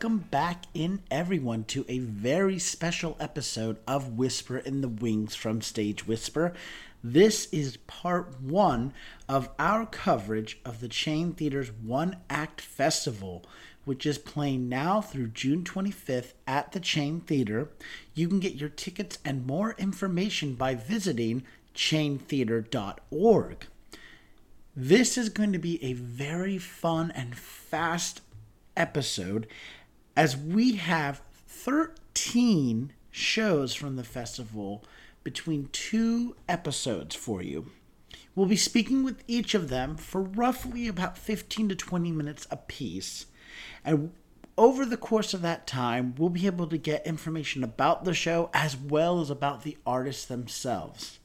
welcome back in everyone to a very special episode of Whisper in the Wings from Stage Whisper. This is part one of our coverage of the Chain Theater's One Act Festival, which is playing now through June 25th at the Chain Theater. You can get your tickets and more information by visiting chaintheater.org. This is going to be a very fun and fast episode as we have 13 shows from the festival between two episodes for you. We'll be speaking with each of them for roughly about 15 to 20 minutes apiece. And over the course of that time, we'll be able to get information about the show as well as about the artists themselves.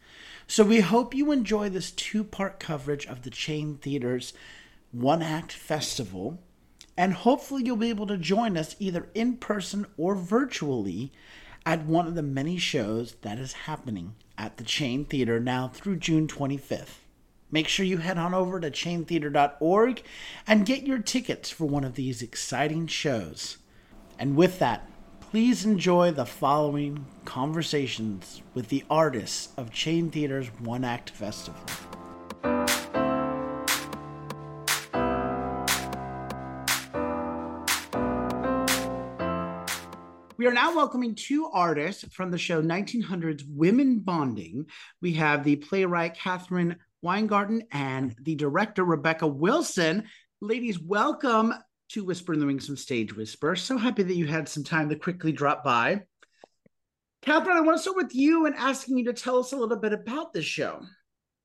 So we hope you enjoy this two part coverage of the Chain Theater's One Act Festival. And hopefully, you'll be able to join us either in person or virtually at one of the many shows that is happening at the Chain Theater now through June 25th. Make sure you head on over to chaintheater.org and get your tickets for one of these exciting shows. And with that, please enjoy the following conversations with the artists of Chain Theater's One Act Festival. We are now welcoming two artists from the show 1900's Women Bonding. We have the playwright Catherine Weingarten and the director Rebecca Wilson. Ladies, welcome to Whisper in the Wings from Stage Whisper. So happy that you had some time to quickly drop by. Catherine, I want to start with you and asking you to tell us a little bit about this show.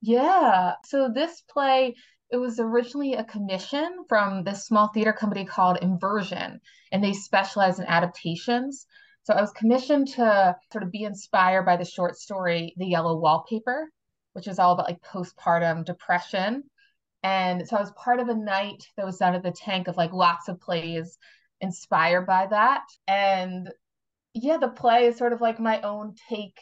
Yeah. So this play it was originally a commission from this small theater company called Inversion, and they specialize in adaptations. So I was commissioned to sort of be inspired by the short story The Yellow Wallpaper, which is all about like postpartum depression. And so I was part of a night that was done at the tank of like lots of plays inspired by that. And yeah, the play is sort of like my own take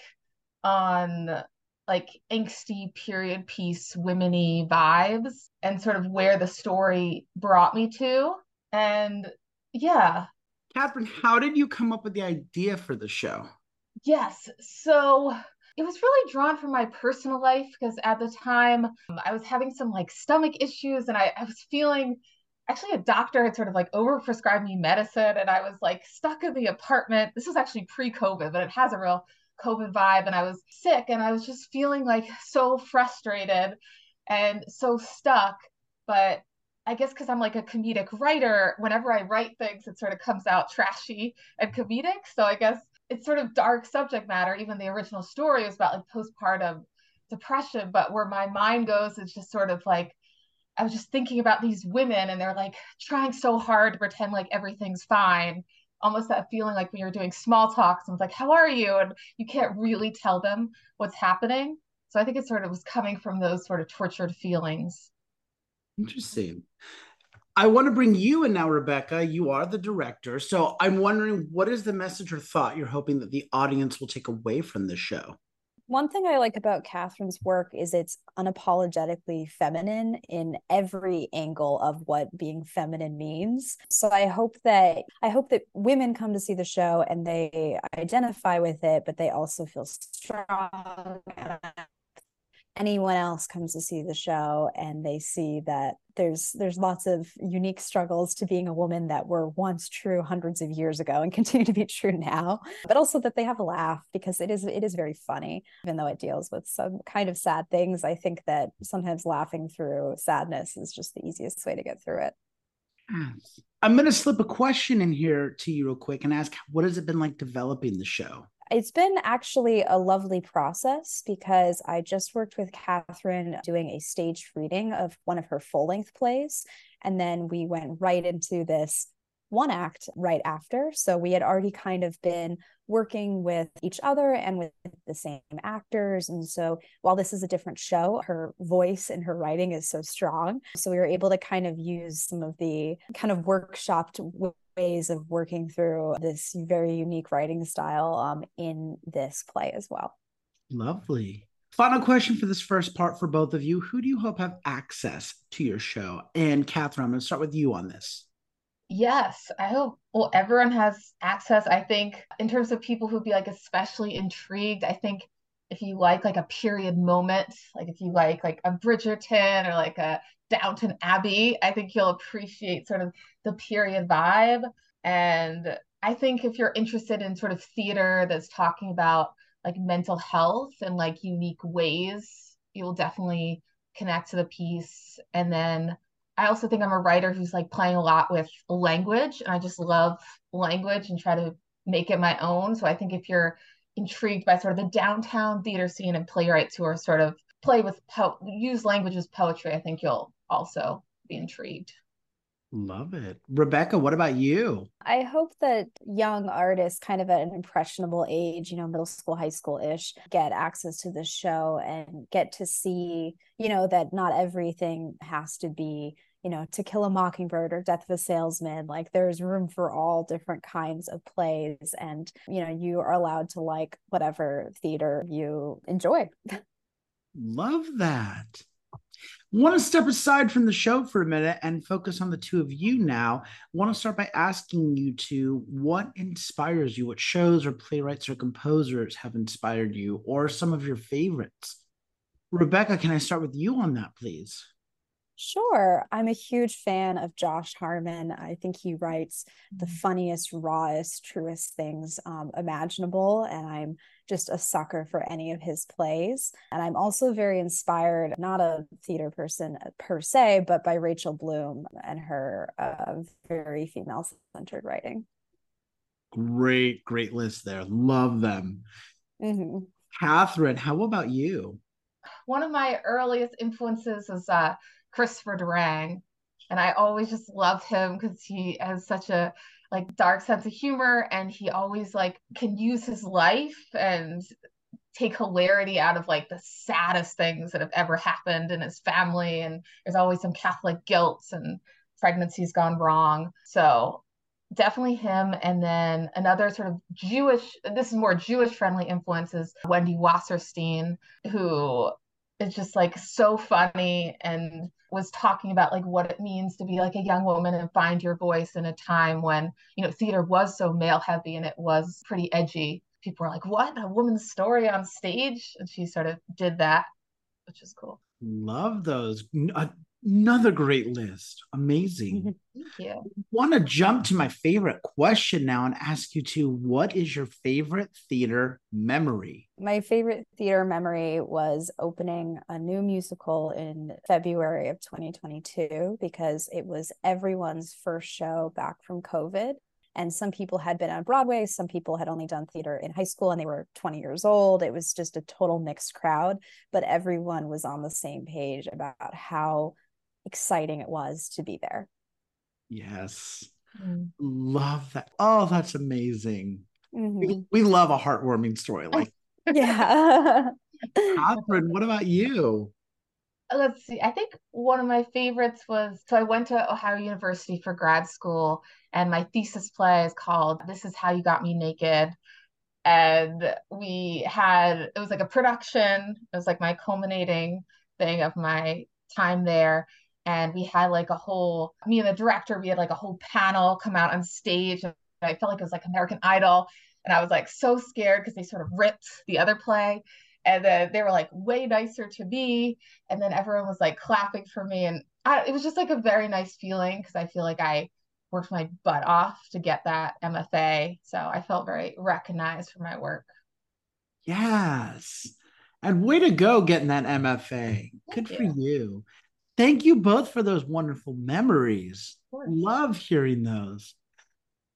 on like angsty period piece womeny vibes and sort of where the story brought me to. And yeah. Catherine how did you come up with the idea for the show? Yes. So it was really drawn from my personal life because at the time um, i was having some like stomach issues and I, I was feeling actually a doctor had sort of like overprescribed me medicine and i was like stuck in the apartment. This was actually pre-covid but it has a real COVID vibe and I was sick and I was just feeling like so frustrated and so stuck. But I guess because I'm like a comedic writer, whenever I write things, it sort of comes out trashy and comedic. So I guess it's sort of dark subject matter. Even the original story was about like postpartum depression, but where my mind goes is just sort of like I was just thinking about these women and they're like trying so hard to pretend like everything's fine almost that feeling like when you're doing small talks and it's like, how are you? And you can't really tell them what's happening. So I think it sort of was coming from those sort of tortured feelings. Interesting. I want to bring you in now, Rebecca. You are the director. So I'm wondering what is the message or thought you're hoping that the audience will take away from the show? One thing I like about Catherine's work is it's unapologetically feminine in every angle of what being feminine means. So I hope that I hope that women come to see the show and they identify with it, but they also feel strong anyone else comes to see the show and they see that there's there's lots of unique struggles to being a woman that were once true hundreds of years ago and continue to be true now but also that they have a laugh because it is it is very funny even though it deals with some kind of sad things. I think that sometimes laughing through sadness is just the easiest way to get through it. Hmm. I'm going to slip a question in here to you real quick and ask what has it been like developing the show it's been actually a lovely process because I just worked with Catherine doing a staged reading of one of her full length plays. And then we went right into this one act right after. So we had already kind of been working with each other and with the same actors. And so while this is a different show, her voice and her writing is so strong. So we were able to kind of use some of the kind of workshopped ways of working through this very unique writing style um, in this play as well. Lovely. Final question for this first part for both of you. Who do you hope have access to your show? And Catherine, I'm going to start with you on this. Yes, I hope. Well, everyone has access. I think in terms of people who'd be like especially intrigued, I think if you like like a period moment, like if you like like a Bridgerton or like a Downton Abbey, I think you'll appreciate sort of the period vibe. And I think if you're interested in sort of theater that's talking about like mental health and like unique ways, you'll definitely connect to the piece. And then I also think I'm a writer who's like playing a lot with language and I just love language and try to make it my own. So I think if you're intrigued by sort of the downtown theater scene and playwrights who are sort of play with po- use language as poetry, I think you'll also be intrigued. Love it. Rebecca, what about you? I hope that young artists, kind of at an impressionable age, you know, middle school, high school ish, get access to this show and get to see, you know, that not everything has to be, you know, To Kill a Mockingbird or Death of a Salesman. Like there's room for all different kinds of plays. And, you know, you are allowed to like whatever theater you enjoy. Love that want to step aside from the show for a minute and focus on the two of you now. Want to start by asking you to what inspires you, what shows or playwrights or composers have inspired you, or some of your favorites. Rebecca, can I start with you on that, please? Sure. I'm a huge fan of Josh Harmon. I think he writes the mm-hmm. funniest, rawest, truest things um, imaginable. And I'm just a sucker for any of his plays. And I'm also very inspired, not a theater person per se, but by Rachel Bloom and her uh, very female centered writing. Great, great list there. Love them. Mm-hmm. Catherine, how about you? One of my earliest influences is uh, Christopher Durang. And I always just love him because he has such a like dark sense of humor and he always like can use his life and take hilarity out of like the saddest things that have ever happened in his family and there's always some catholic guilt and pregnancy's gone wrong so definitely him and then another sort of jewish this is more jewish friendly influences wendy wasserstein who is just like so funny and was talking about like what it means to be like a young woman and find your voice in a time when you know theater was so male heavy and it was pretty edgy. People were like what? A woman's story on stage? And she sort of did that which is cool. Love those. Uh, Another great list. Amazing. Thank you. Want to jump to my favorite question now and ask you to what is your favorite theater memory? My favorite theater memory was opening a new musical in February of 2022 because it was everyone's first show back from COVID. And some people had been on Broadway, some people had only done theater in high school and they were 20 years old. It was just a total mixed crowd, but everyone was on the same page about how exciting it was to be there. Yes. Mm. Love that. Oh, that's amazing. Mm-hmm. We, we love a heartwarming story like yeah. Catherine, what about you? Let's see. I think one of my favorites was so I went to Ohio University for grad school, and my thesis play is called This Is How You Got Me Naked. And we had, it was like a production, it was like my culminating thing of my time there and we had like a whole me and the director we had like a whole panel come out on stage and i felt like it was like american idol and i was like so scared because they sort of ripped the other play and then they were like way nicer to me and then everyone was like clapping for me and I, it was just like a very nice feeling because i feel like i worked my butt off to get that mfa so i felt very recognized for my work. Yes. And way to go getting that mfa Thank good you. for you Thank you both for those wonderful memories. Love hearing those.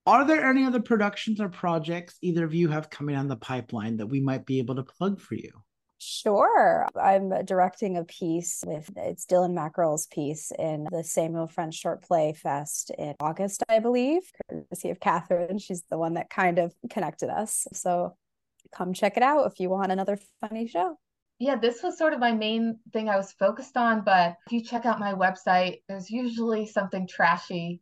Are there any other productions or projects either of you have coming on the pipeline that we might be able to plug for you? Sure. I'm directing a piece with it's Dylan Mackerel's piece in the Samuel French Short Play Fest in August, I believe, courtesy of Catherine. She's the one that kind of connected us. So come check it out if you want another funny show yeah, this was sort of my main thing I was focused on. But if you check out my website, there's usually something trashy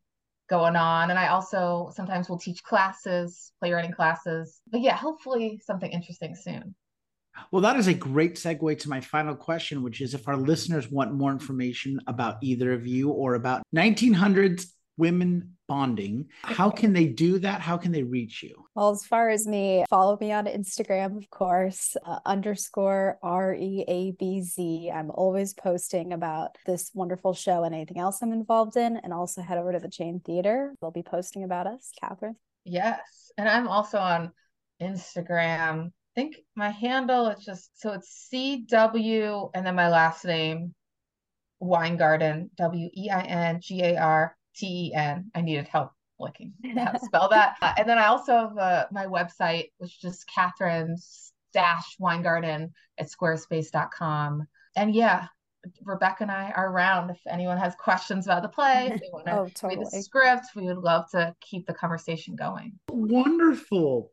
going on. And I also sometimes will teach classes, playwriting classes. But yeah, hopefully something interesting soon. Well, that is a great segue to my final question, which is if our listeners want more information about either of you or about 1900s women bonding. How can they do that? How can they reach you? Well, as far as me, follow me on Instagram, of course, uh, underscore R E A B Z. I'm always posting about this wonderful show and anything else I'm involved in. And also head over to the Chain Theater. They'll be posting about us. Catherine? Yes. And I'm also on Instagram. I think my handle is just so it's CW and then my last name, Weingarten, W E I N G A R T E N. I needed help looking how to spell that. Uh, and then I also have uh, my website, which is just Catherine's dash Weingarten at squarespace.com. And yeah, Rebecca and I are around if anyone has questions about the play, if they want to Oh, read the script, we would love to keep the conversation going. Wonderful.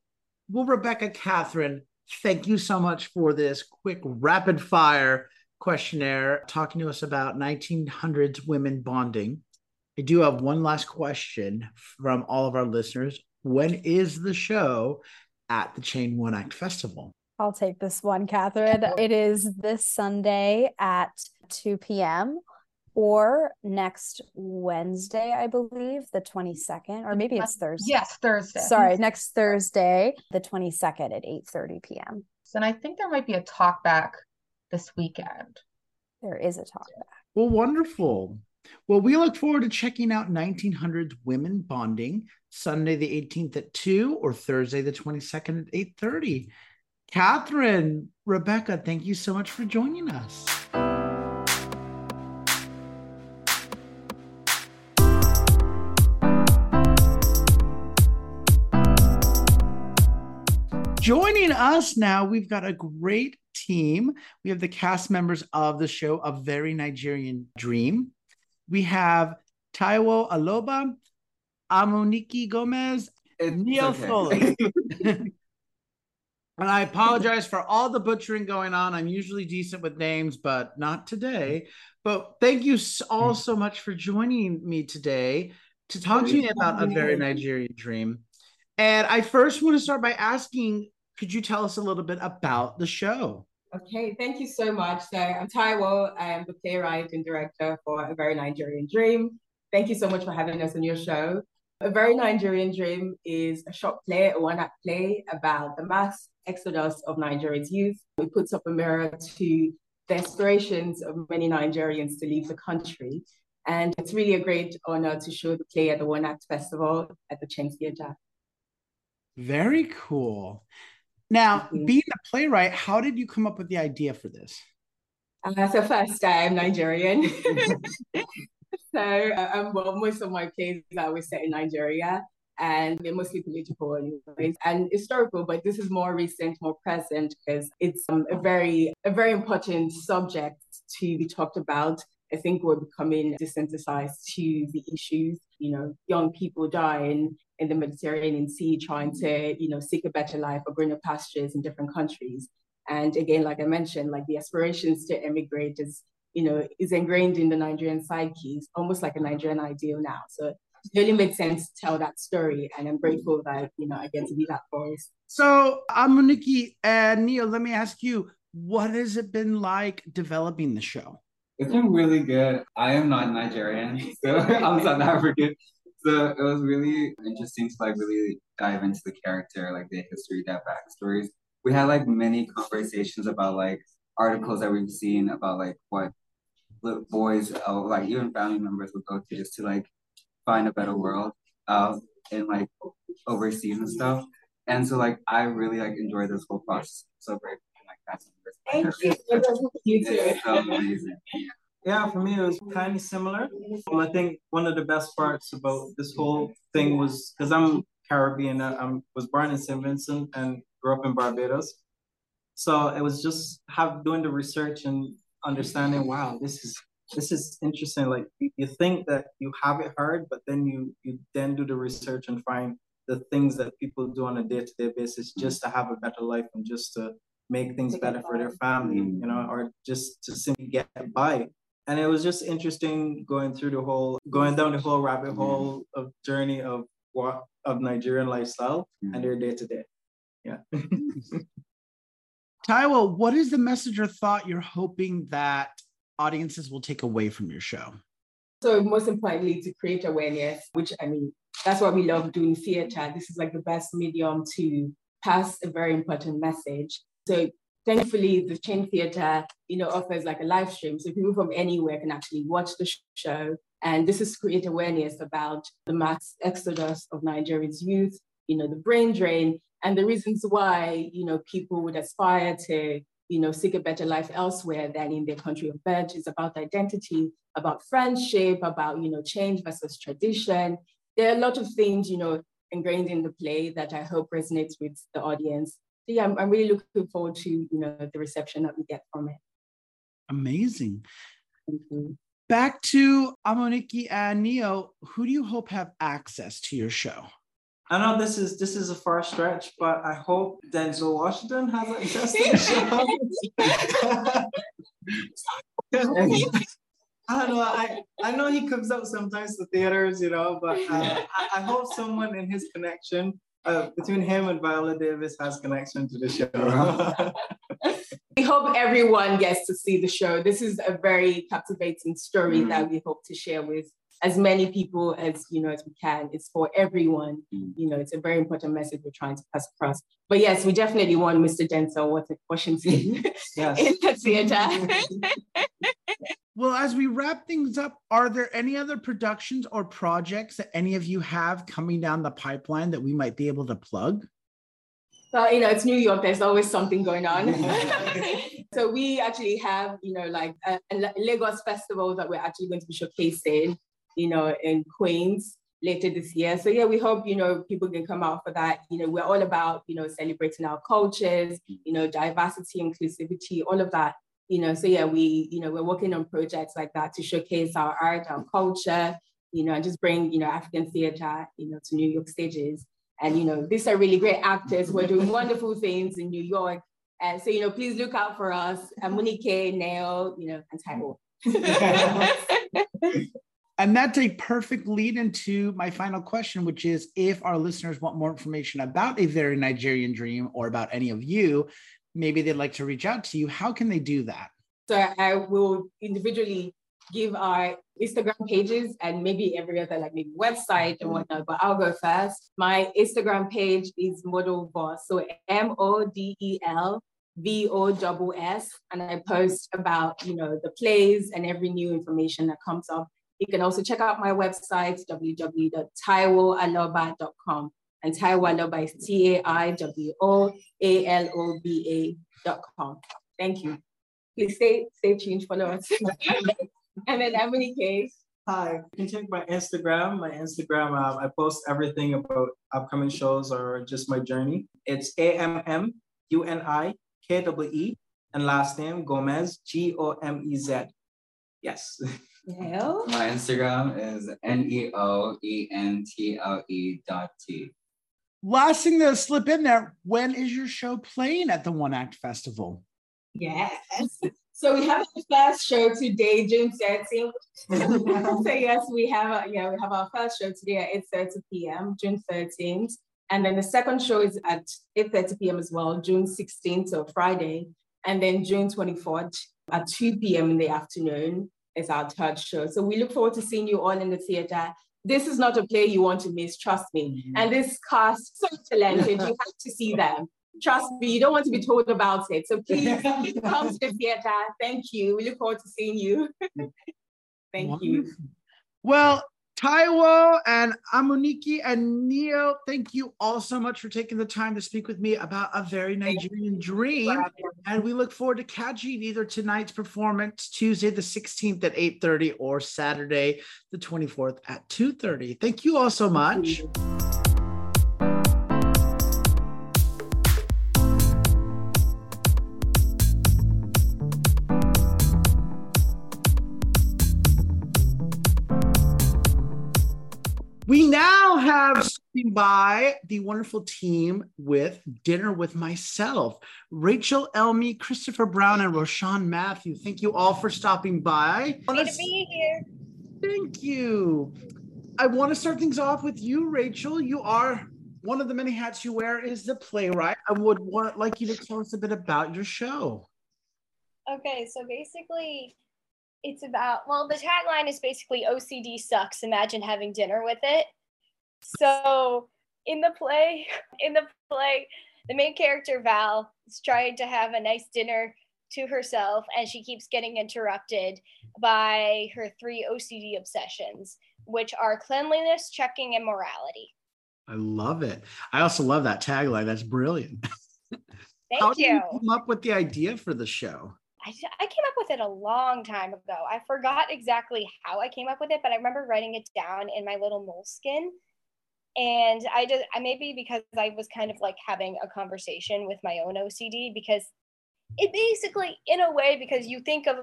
Well, Rebecca Catherine, thank you so much for this quick rapid fire questionnaire talking to us about 1900s women bonding. I do have one last question from all of our listeners. When is the show at the Chain One Act Festival? I'll take this one, Catherine. It is this Sunday at 2 p.m. or next Wednesday, I believe, the 22nd, or maybe it's Thursday. Yes, Thursday. Sorry, next Thursday, the 22nd at 8:30 p.m. And I think there might be a talk back this weekend. There is a talk back. Well, wonderful. Well, we look forward to checking out 1900s Women Bonding Sunday the 18th at 2 or Thursday the 22nd at 8:30. Catherine, Rebecca, thank you so much for joining us. Joining us now, we've got a great team. We have the cast members of the show, A Very Nigerian Dream. We have Taiwo Aloba, Amoniki Gomez, and Neil okay. Foley. and I apologize for all the butchering going on. I'm usually decent with names, but not today. But thank you all so much for joining me today to talk to me about A Very Nigerian Dream. And I first want to start by asking could you tell us a little bit about the show? Okay, thank you so much. So I'm Taiwo. I am the playwright and director for A Very Nigerian Dream. Thank you so much for having us on your show. A Very Nigerian Dream is a short play, a one-act play about the mass exodus of Nigeria's youth. It puts up a mirror to the aspirations of many Nigerians to leave the country. And it's really a great honor to show the play at the One Act Festival at the Theatre. Very cool. Now, Mhm. being a playwright, how did you come up with the idea for this? Uh, so first, I'm Nigerian. so uh, um, well, most of my plays are always set in Nigeria, and they're mostly political anyways, and historical. But this is more recent, more present, because it's um, a very a very important subject to be talked about. I think we're becoming desensitized to the issues. You know, young people dying in the Mediterranean Sea trying to, you know, seek a better life or greener pastures in different countries. And again, like I mentioned, like the aspirations to emigrate is, you know, is ingrained in the Nigerian psyche, almost like a Nigerian ideal now. So it really makes sense to tell that story. And I'm grateful that, you know, I get to be that voice. So, Amoniki and uh, Neil, let me ask you, what has it been like developing the show? It's been really good. I am not Nigerian, so I'm South African. So it was really interesting to like really dive into the character, like the history, that backstories. We had like many conversations about like articles that we've seen about like what boys, uh, like even family members would go to just to like find a better world um, in like overseas and stuff. And so like I really like enjoyed this whole process. So that. Thank you. You too. So. Yeah, for me it was kind of similar. Um, I think one of the best parts about this whole thing was because I'm Caribbean. I I'm, was born in St. Vincent and grew up in Barbados. So it was just have doing the research and understanding. Wow, this is this is interesting. Like you, you think that you have it hard, but then you you then do the research and find the things that people do on a day to day basis just to have a better life and just to make things better for their family, you mm-hmm. know, or just to simply get by and it was just interesting going through the whole going down the whole rabbit hole of journey of what of Nigerian lifestyle mm. and their day to day. Yeah. Taiwo, what is the message or thought you're hoping that audiences will take away from your show? So most importantly, to create awareness, which I mean, that's what we love doing theater. This is like the best medium to pass a very important message. So thankfully, the Chain Theatre, you know, offers like a live stream, so people from anywhere can actually watch the show. And this is create awareness about the mass exodus of Nigeria's youth, you know, the brain drain, and the reasons why, you know, people would aspire to, you know, seek a better life elsewhere than in their country of birth. It's about identity, about friendship, about, you know, change versus tradition. There are a lot of things, you know, ingrained in the play that I hope resonates with the audience. So yeah, I'm, I'm really looking forward to, you know, the reception that we get from it. Amazing. Back to Amunike and Neo, who do you hope have access to your show? I know this is this is a far stretch, but I hope Denzel Washington has access to the show. I don't know. I, I know he comes out sometimes to theaters, you know, but uh, I, I hope someone in his connection uh, between him and Viola Davis has connection to the show. we hope everyone gets to see the show. This is a very captivating story mm-hmm. that we hope to share with as many people as you know as we can. It's for everyone. Mm. You know, it's a very important message we're trying to pass across. But yes, we definitely want Mr. Denzel Washington yes. in the theater. Well, as we wrap things up, are there any other productions or projects that any of you have coming down the pipeline that we might be able to plug? Well, you know, it's New York. There's always something going on. so we actually have, you know, like a, a Lagos festival that we're actually going to be showcasing you know, in Queens later this year. So yeah, we hope, you know, people can come out for that. You know, we're all about, you know, celebrating our cultures, you know, diversity, inclusivity, all of that. You know, so yeah, we, you know, we're working on projects like that to showcase our art, our culture, you know, and just bring, you know, African theater, you know, to New York stages. And, you know, these are really great actors. We're doing wonderful things in New York. And so, you know, please look out for us. Uh, Amunike, Neo, you know, and Taiwo. And that's a perfect lead into my final question, which is if our listeners want more information about a very Nigerian dream or about any of you, maybe they'd like to reach out to you. How can they do that? So I will individually give our Instagram pages and maybe every other like maybe website and mm-hmm. whatnot, but I'll go first. My Instagram page is Model Boss. So M O D E L V O S S. And I post about, you know, the plays and every new information that comes up you can also check out my website, www.taiwoaloba.com. And Taiwo Aloba is T A I W O A L O B A.com. Thank you. Please stay, stay tuned, follow us. and then Amunike. Hi, you can check my Instagram. My Instagram, um, I post everything about upcoming shows or just my journey. It's A M M U N I K W E and last name Gomez, G O M E Z. Yes. Neo? My Instagram is N-E-O-E-N-T-L-E dot T. Last thing to slip in there, when is your show playing at the One Act Festival? Yes. So we have our first show today, June 13th. so yes, we have a, yeah, we have our first show today at 8:30 p.m., June 13th. And then the second show is at 8:30 p.m. as well, June 16th, so Friday. And then June 24th at 2 p.m. in the afternoon is our third show. So we look forward to seeing you all in the theater. This is not a play you want to miss, trust me. Mm-hmm. And this cast, so talented, you have to see them. Trust me, you don't want to be told about it. So please come to the theater. Thank you. We look forward to seeing you. Thank Wonderful. you. Well, Taiwo and Amunike and Neo, thank you all so much for taking the time to speak with me about a very Nigerian dream. And we look forward to catching either tonight's performance, Tuesday the 16th at 8:30 or Saturday the 24th at 2:30. Thank you all so much. Have stopping by the wonderful team with Dinner with Myself. Rachel Elmy, Christopher Brown, and Roshan Matthew. Thank you all for stopping by. Happy to be here. Thank you. I want to start things off with you, Rachel. You are one of the many hats you wear is the playwright. I would want like you to tell us a bit about your show. Okay, so basically it's about well, the tagline is basically OCD sucks. Imagine having dinner with it. So in the play, in the play, the main character Val is trying to have a nice dinner to herself and she keeps getting interrupted by her three OCD obsessions, which are cleanliness, checking, and morality. I love it. I also love that tagline. That's brilliant. Thank How you. did you come up with the idea for the show? I, I came up with it a long time ago. I forgot exactly how I came up with it, but I remember writing it down in my little moleskin. And I did, I maybe because I was kind of like having a conversation with my own OCD because it basically, in a way, because you think of,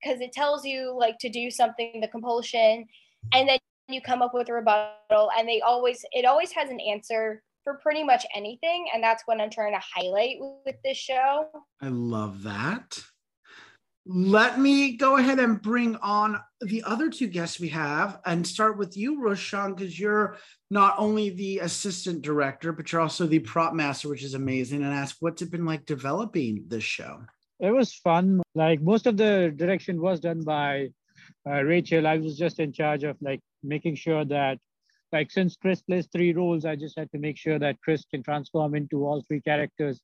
because it tells you like to do something, the compulsion, and then you come up with a rebuttal, and they always, it always has an answer for pretty much anything. And that's what I'm trying to highlight with this show. I love that. Let me go ahead and bring on the other two guests we have and start with you, Roshan, because you're not only the assistant director, but you're also the prop master, which is amazing. And ask what's it been like developing this show? It was fun. Like most of the direction was done by uh, Rachel. I was just in charge of like making sure that, like, since Chris plays three roles, I just had to make sure that Chris can transform into all three characters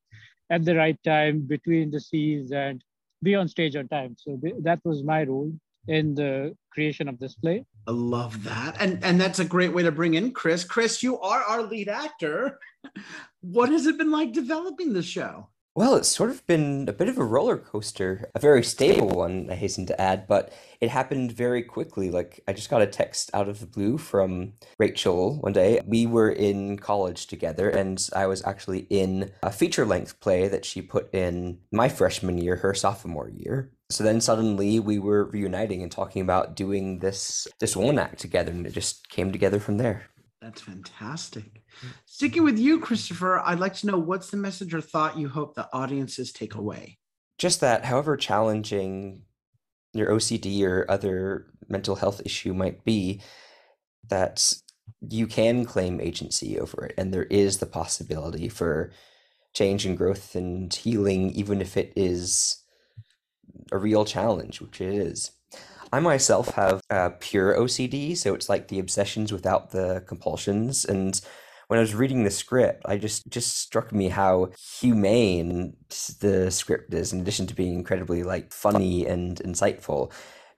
at the right time between the scenes and be on stage on time. So that was my role in the creation of this play. I love that. And and that's a great way to bring in Chris. Chris, you are our lead actor. What has it been like developing the show? Well, it's sort of been a bit of a roller coaster, a very stable one, I hasten to add, but it happened very quickly. Like, I just got a text out of the blue from Rachel one day. We were in college together, and I was actually in a feature length play that she put in my freshman year, her sophomore year. So then suddenly we were reuniting and talking about doing this this one act together, and it just came together from there. That's fantastic. Sticking with you, Christopher, I'd like to know what's the message or thought you hope the audiences take away? just that however challenging your OCD or other mental health issue might be, that you can claim agency over it. And there is the possibility for change and growth and healing, even if it is a real challenge, which it is. I myself have uh, pure OCD, so it's like the obsessions without the compulsions. And when I was reading the script, I just just struck me how humane the script is, in addition to being incredibly like funny and insightful.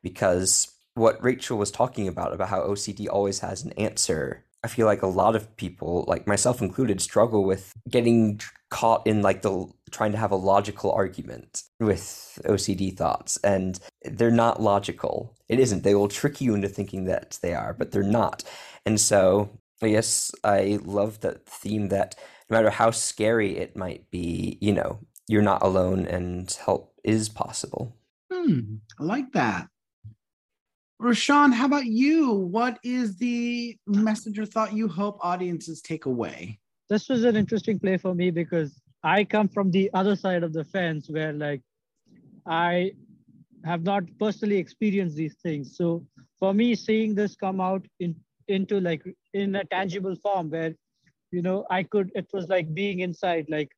Because what Rachel was talking about about how OCD always has an answer, I feel like a lot of people, like myself included, struggle with getting caught in like the trying to have a logical argument with OCD thoughts, and they're not logical. It isn't. They will trick you into thinking that they are, but they're not. And so Yes, I love the theme that no matter how scary it might be, you know, you're not alone and help is possible. Hmm, I like that. Rashawn, how about you? What is the message or thought you hope audiences take away? This was an interesting play for me because I come from the other side of the fence where like I have not personally experienced these things. So for me, seeing this come out in into like in a tangible form where you know i could it was like being inside like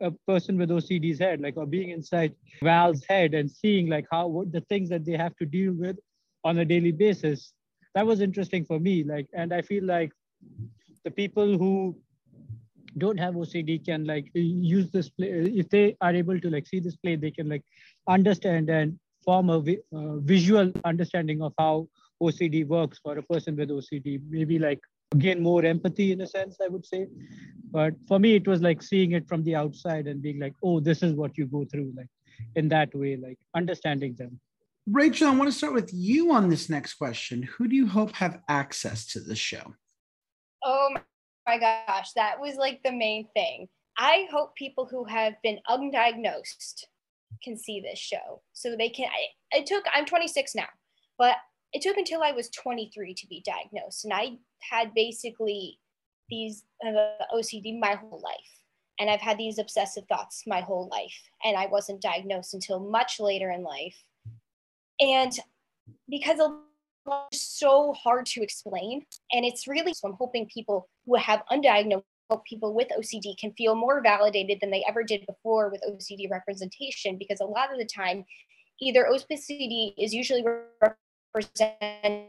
a person with ocd's head like or being inside val's head and seeing like how what the things that they have to deal with on a daily basis that was interesting for me like and i feel like the people who don't have ocd can like use this play if they are able to like see this play they can like understand and form a vi- uh, visual understanding of how OCD works for a person with OCD. Maybe like gain more empathy in a sense, I would say. But for me, it was like seeing it from the outside and being like, oh, this is what you go through, like in that way, like understanding them. Rachel, I want to start with you on this next question. Who do you hope have access to this show? Oh my gosh, that was like the main thing. I hope people who have been undiagnosed can see this show so they can. I, it took, I'm 26 now, but it took until I was 23 to be diagnosed. And I had basically these uh, OCD my whole life. And I've had these obsessive thoughts my whole life. And I wasn't diagnosed until much later in life. And because it's so hard to explain, and it's really, so I'm hoping people who have undiagnosed people with OCD can feel more validated than they ever did before with OCD representation because a lot of the time either OCD is usually represented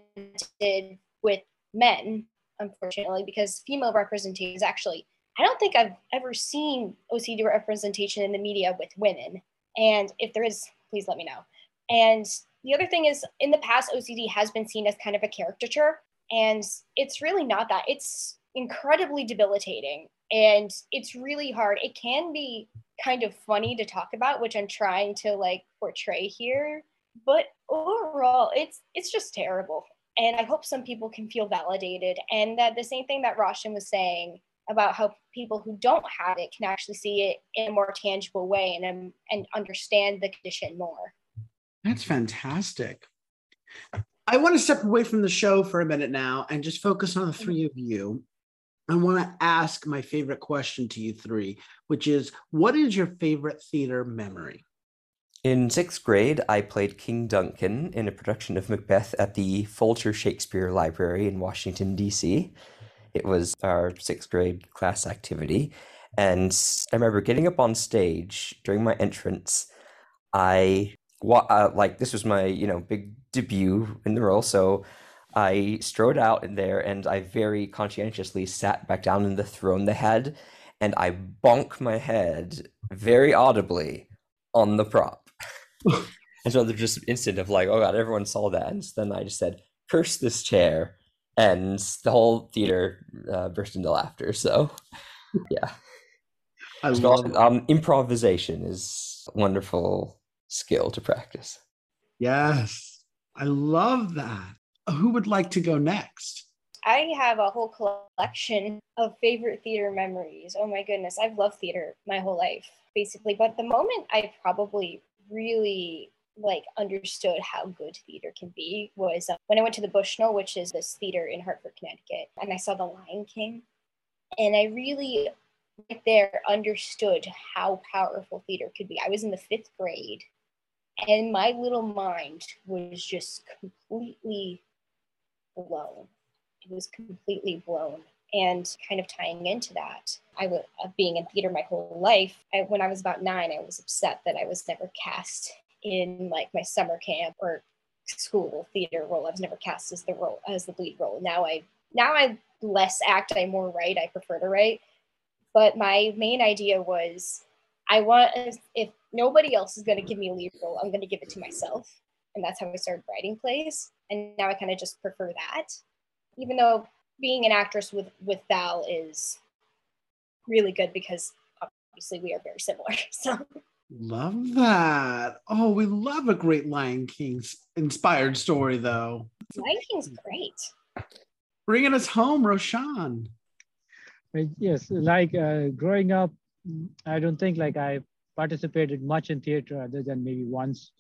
with men, unfortunately, because female representation is actually, I don't think I've ever seen OCD representation in the media with women. And if there is, please let me know. And the other thing is, in the past, OCD has been seen as kind of a caricature, and it's really not that. It's incredibly debilitating and it's really hard. It can be kind of funny to talk about, which I'm trying to like portray here, but overall, it's it's just terrible. And I hope some people can feel validated, and that the same thing that Roshan was saying about how people who don't have it can actually see it in a more tangible way and um, and understand the condition more. That's fantastic. I want to step away from the show for a minute now and just focus on the three of you. I want to ask my favorite question to you three, which is what is your favorite theater memory? In sixth grade, I played King Duncan in a production of Macbeth at the Folger Shakespeare Library in Washington, D.C. It was our sixth grade class activity. And I remember getting up on stage during my entrance. I, uh, like, this was my, you know, big debut in the role. So I strode out in there and I very conscientiously sat back down in the throne they had and I bonk my head very audibly on the prop. and so there's just an instant of like, oh god, everyone saw that. And so then I just said, curse this chair. And the whole theater uh, burst into laughter. So, yeah. I love um, improvisation is a wonderful skill to practice. Yes. I love that who would like to go next? I have a whole collection of favorite theater memories. Oh my goodness, I've loved theater my whole life, basically. But the moment I probably really like understood how good theater can be was uh, when I went to the Bushnell, which is this theater in Hartford, Connecticut, and I saw The Lion King, and I really right there understood how powerful theater could be. I was in the fifth grade, and my little mind was just completely blown. It was completely blown. And kind of tying into that, I was uh, being in theater my whole life. I, when I was about nine, I was upset that I was never cast in like my summer camp or school theater role. I was never cast as the role as the lead role. Now I now I less act, I more write. I prefer to write. But my main idea was I want if nobody else is going to give me a lead role, I'm going to give it to myself and that's how I started writing plays. And now I kind of just prefer that, even though being an actress with with Val is really good because obviously we are very similar. So love that. Oh, we love a great Lion King inspired story, though. Lion King's great. Bringing us home, Roshan. Yes, like uh, growing up, I don't think like I participated much in theater other than maybe once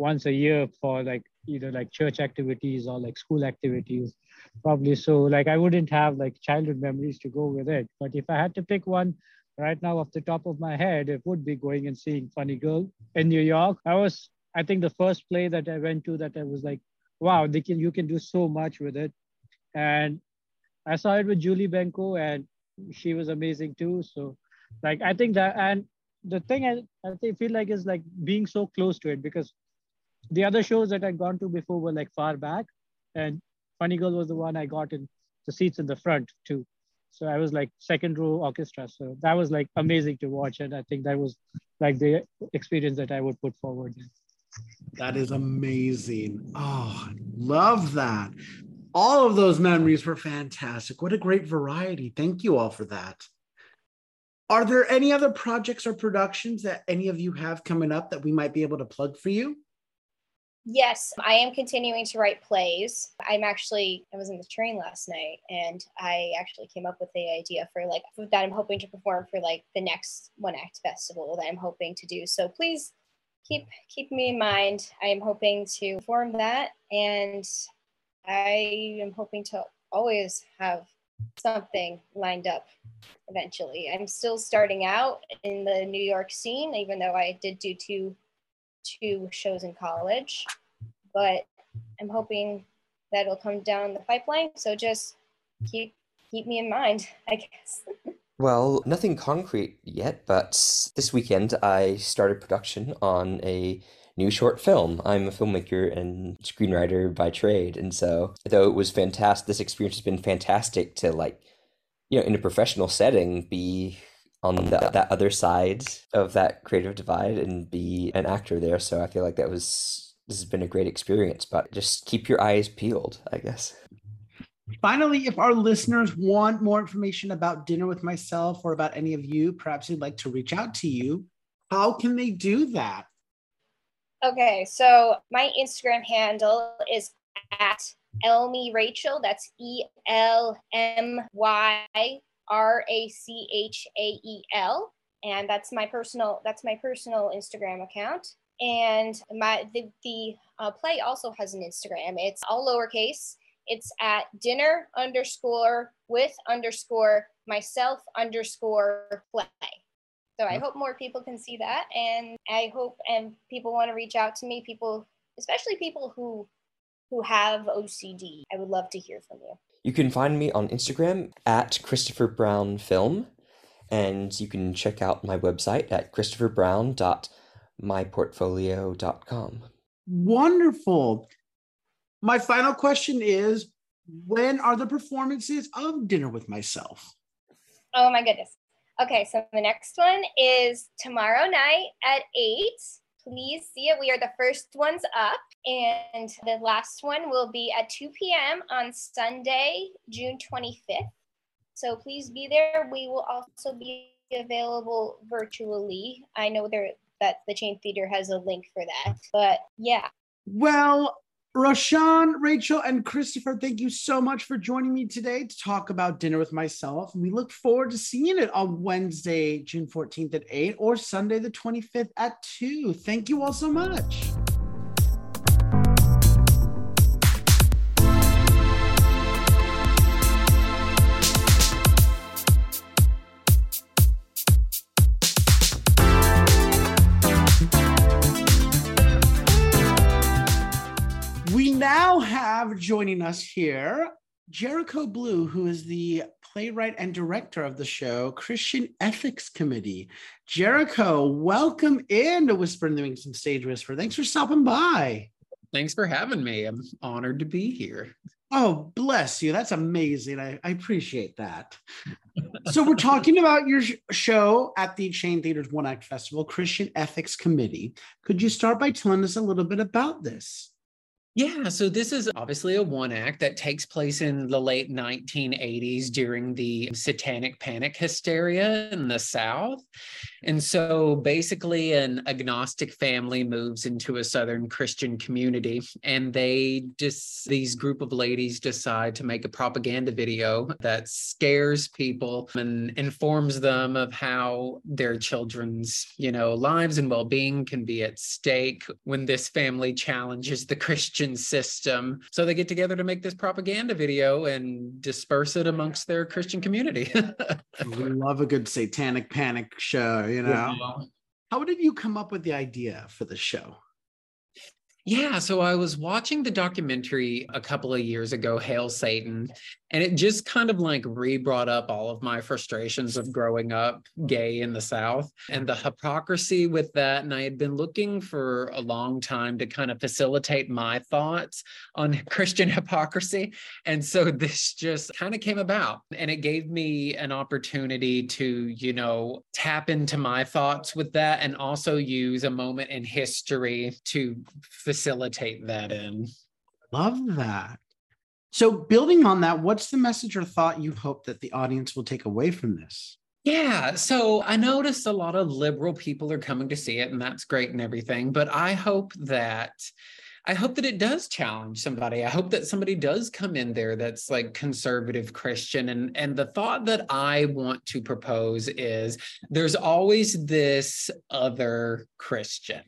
once a year for like either like church activities or like school activities probably. So like i wouldn't have like childhood memories to go with it. But if i had to pick one right now off the top of my head it would be going and seeing funny girl in new york. I was i think the first play that i went to that i was like wow they can you can do so much with it. And i saw it with julie benko and she was amazing too. So like i think that and the thing I, I feel like is like being so close to it because the other shows that I'd gone to before were like far back, and Funny Girl was the one I got in the seats in the front too. So I was like second row orchestra. So that was like amazing to watch, and I think that was like the experience that I would put forward. That is amazing. Oh, love that. All of those memories were fantastic. What a great variety. Thank you all for that. Are there any other projects or productions that any of you have coming up that we might be able to plug for you? Yes, I am continuing to write plays. I'm actually, I was in the train last night and I actually came up with the idea for like that I'm hoping to perform for like the next One Act Festival that I'm hoping to do. So please keep keep me in mind. I am hoping to perform that and I am hoping to always have something lined up eventually. I'm still starting out in the New York scene, even though I did do two two shows in college, but I'm hoping that it'll come down the pipeline. So just keep keep me in mind, I guess. well, nothing concrete yet, but this weekend I started production on a new short film. I'm a filmmaker and screenwriter by trade. And so, though it was fantastic, this experience has been fantastic to like, you know, in a professional setting, be on the, that other side of that creative divide and be an actor there. So I feel like that was, this has been a great experience, but just keep your eyes peeled, I guess. Finally, if our listeners want more information about Dinner with Myself or about any of you, perhaps they'd like to reach out to you, how can they do that? Okay, so my Instagram handle is at Elmy Rachael. That's E L M Y R A C H A E L, and that's my personal that's my personal Instagram account. And my the the uh, play also has an Instagram. It's all lowercase. It's at dinner underscore with underscore myself underscore play. So I hope more people can see that, and I hope and people want to reach out to me. People, especially people who who have OCD. I would love to hear from you. You can find me on Instagram at Christopher Brown Film, and you can check out my website at christopherbrown.myportfolio.com. Wonderful. My final question is when are the performances of Dinner with Myself? Oh my goodness. Okay, so the next one is tomorrow night at 8. Please see it. We are the first ones up. And the last one will be at 2 p.m. on Sunday, June 25th. So please be there. We will also be available virtually. I know there that the chain theater has a link for that. But yeah. Well, Roshan, Rachael, and Christopher, thank you so much for joining me today to talk about Dinner with Myself. We look forward to seeing it on Wednesday, June 14th at 8 or Sunday, the 25th at 2. Thank you all so much. Joining us here Jerico Bleu, who is the playwright and director of the show Christian Ethics Committee. Jerico, welcome in to Whisper in the Wings and Stage Whisper. Thanks for stopping by. Thanks for having me. I'm honored to be here. Oh, bless you. That's amazing. I, I appreciate that. so, we're talking about your show at the Chain Theaters One Act Festival, Christian Ethics Committee. Could you start by telling us a little bit about this? Yeah, so this is obviously a one act that takes place in the late 1980s during the satanic panic hysteria in the South. And so basically, an agnostic family moves into a Southern Christian community, and they just, these group of ladies decide to make a propaganda video that scares people and informs them of how their children's, you know, lives and well being can be at stake when this family challenges the Christian system. So they get together to make this propaganda video and disperse it amongst their Christian community. we love a good satanic panic show, you know. Yeah. How did you come up with the idea for the show? Yeah, so I was watching the documentary a couple of years ago, Hail Satan, and it just kind of like re brought up all of my frustrations of growing up gay in the South and the hypocrisy with that. And I had been looking for a long time to kind of facilitate my thoughts on Christian hypocrisy. And so this just kind of came about and it gave me an opportunity to, you know, tap into my thoughts with that and also use a moment in history to facilitate that in. Love that. So, building on that, what's the message or thought you hope that the audience will take away from this? Yeah, so I noticed a lot of liberal people are coming to see it, and that's great and everything. But I hope that I hope that it does challenge somebody. I hope that somebody does come in there that's like conservative Christian. And, and the thought that I want to propose is there's always this other Christian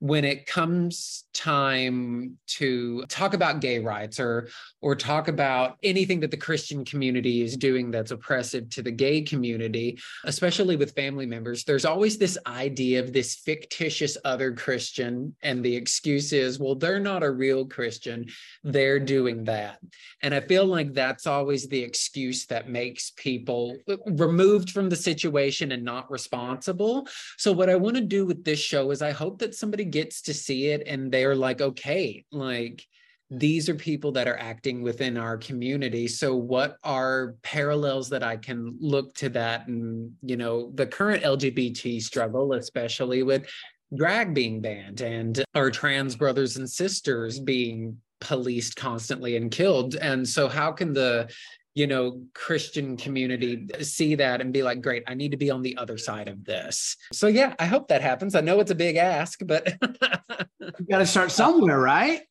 when it comes time to talk about gay rights or or talk about anything that the Christian community is doing that's oppressive to the gay community, especially with family members, there's always this idea of this fictitious other Christian. And the excuse is, well, they're not a real Christian, they're doing that. And I feel like that's always the excuse that makes people removed from the situation and not responsible. So, what I want to do with this show is I hope that somebody gets to see it and they're like, okay, like, these are people that are acting within our community. So what are parallels that i can look to that? And you know the current lgbt struggle especially with drag being banned and our trans brothers and sisters being policed constantly and killed. And so how can the you know christian community see that and be like great i need to be on the other side of this so yeah i hope that happens i know it's a big ask but you got to start somewhere right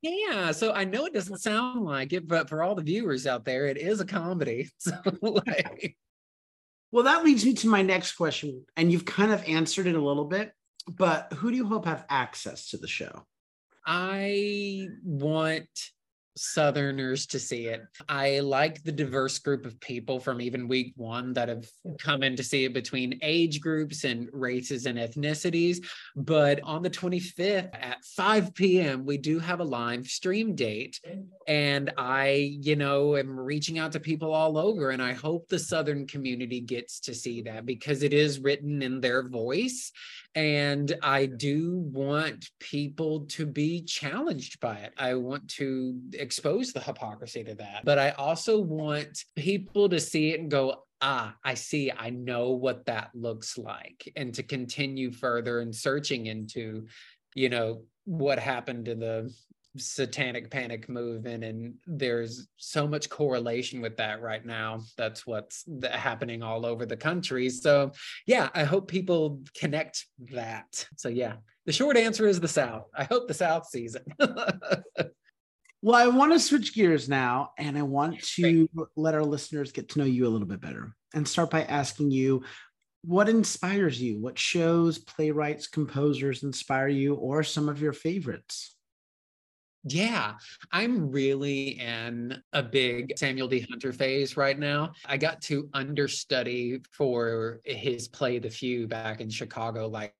yeah, so I know it doesn't sound like it, but for all the viewers out there, it is a comedy. So like Well, that leads me to my next question, and you've kind of answered it a little bit, but who do you hope have access to the show? I want Southerners to see it. I like the diverse group of people from even week one that have come in to see it between age groups and races and ethnicities. But on the 25th at 5 p.m., we do have a live stream date. And I, you know, am reaching out to people all over. And I hope the Southern community gets to see that because it is written in their voice. And I do want people to be challenged by it. I want to expose the hypocrisy to that. But I also want people to see it and go, ah, I see, I know what that looks like, and to continue further and searching into, you know, what happened in the satanic panic movement and there's so much correlation with that right now. That's what's happening all over the country. So yeah i hope people connect that. So yeah the short answer is the south. I hope the south sees it. Well i want to switch gears now and i want to let our listeners get to know you a little bit better and start by asking you what inspires you? What shows playwrights composers inspire you or some of your favorites yeah, I'm really in a big Samuel D. Hunter phase right now. I got to understudy for his play The Few back in Chicago like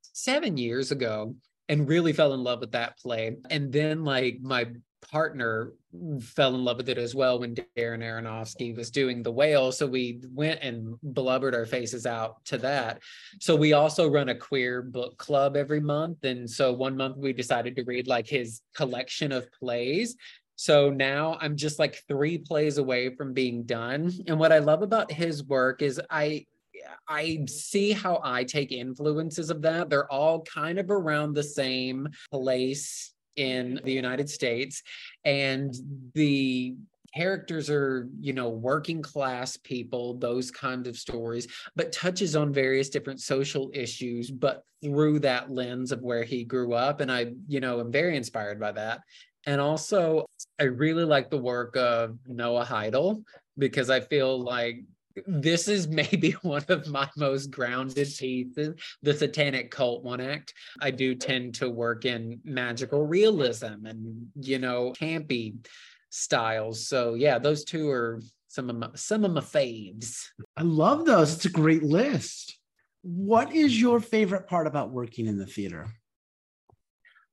seven years ago and really fell in love with that play. And then, like, my partner fell in love with it as well when Darren Aronofsky was doing The Whale. So we went and blubbered our faces out to that. So we also run a queer book club every month. And so one month we decided to read like his collection of plays. So now I'm just like three plays away from being done. And what I love about his work is I I see how I take influences of that. They're all kind of around the same place in the United States. And the characters are you know working class people those kinds of stories but touches on various different social issues but through that lens of where he grew up and i you know am very inspired by that and also i really like the work of noah haidle because i feel like this is maybe one of my most grounded pieces the satanic cult one act. I do tend to work in magical realism and you know campy styles. So yeah those two are some of my some of my faves. I love those. It's a great list. What is your favorite part about working in the theater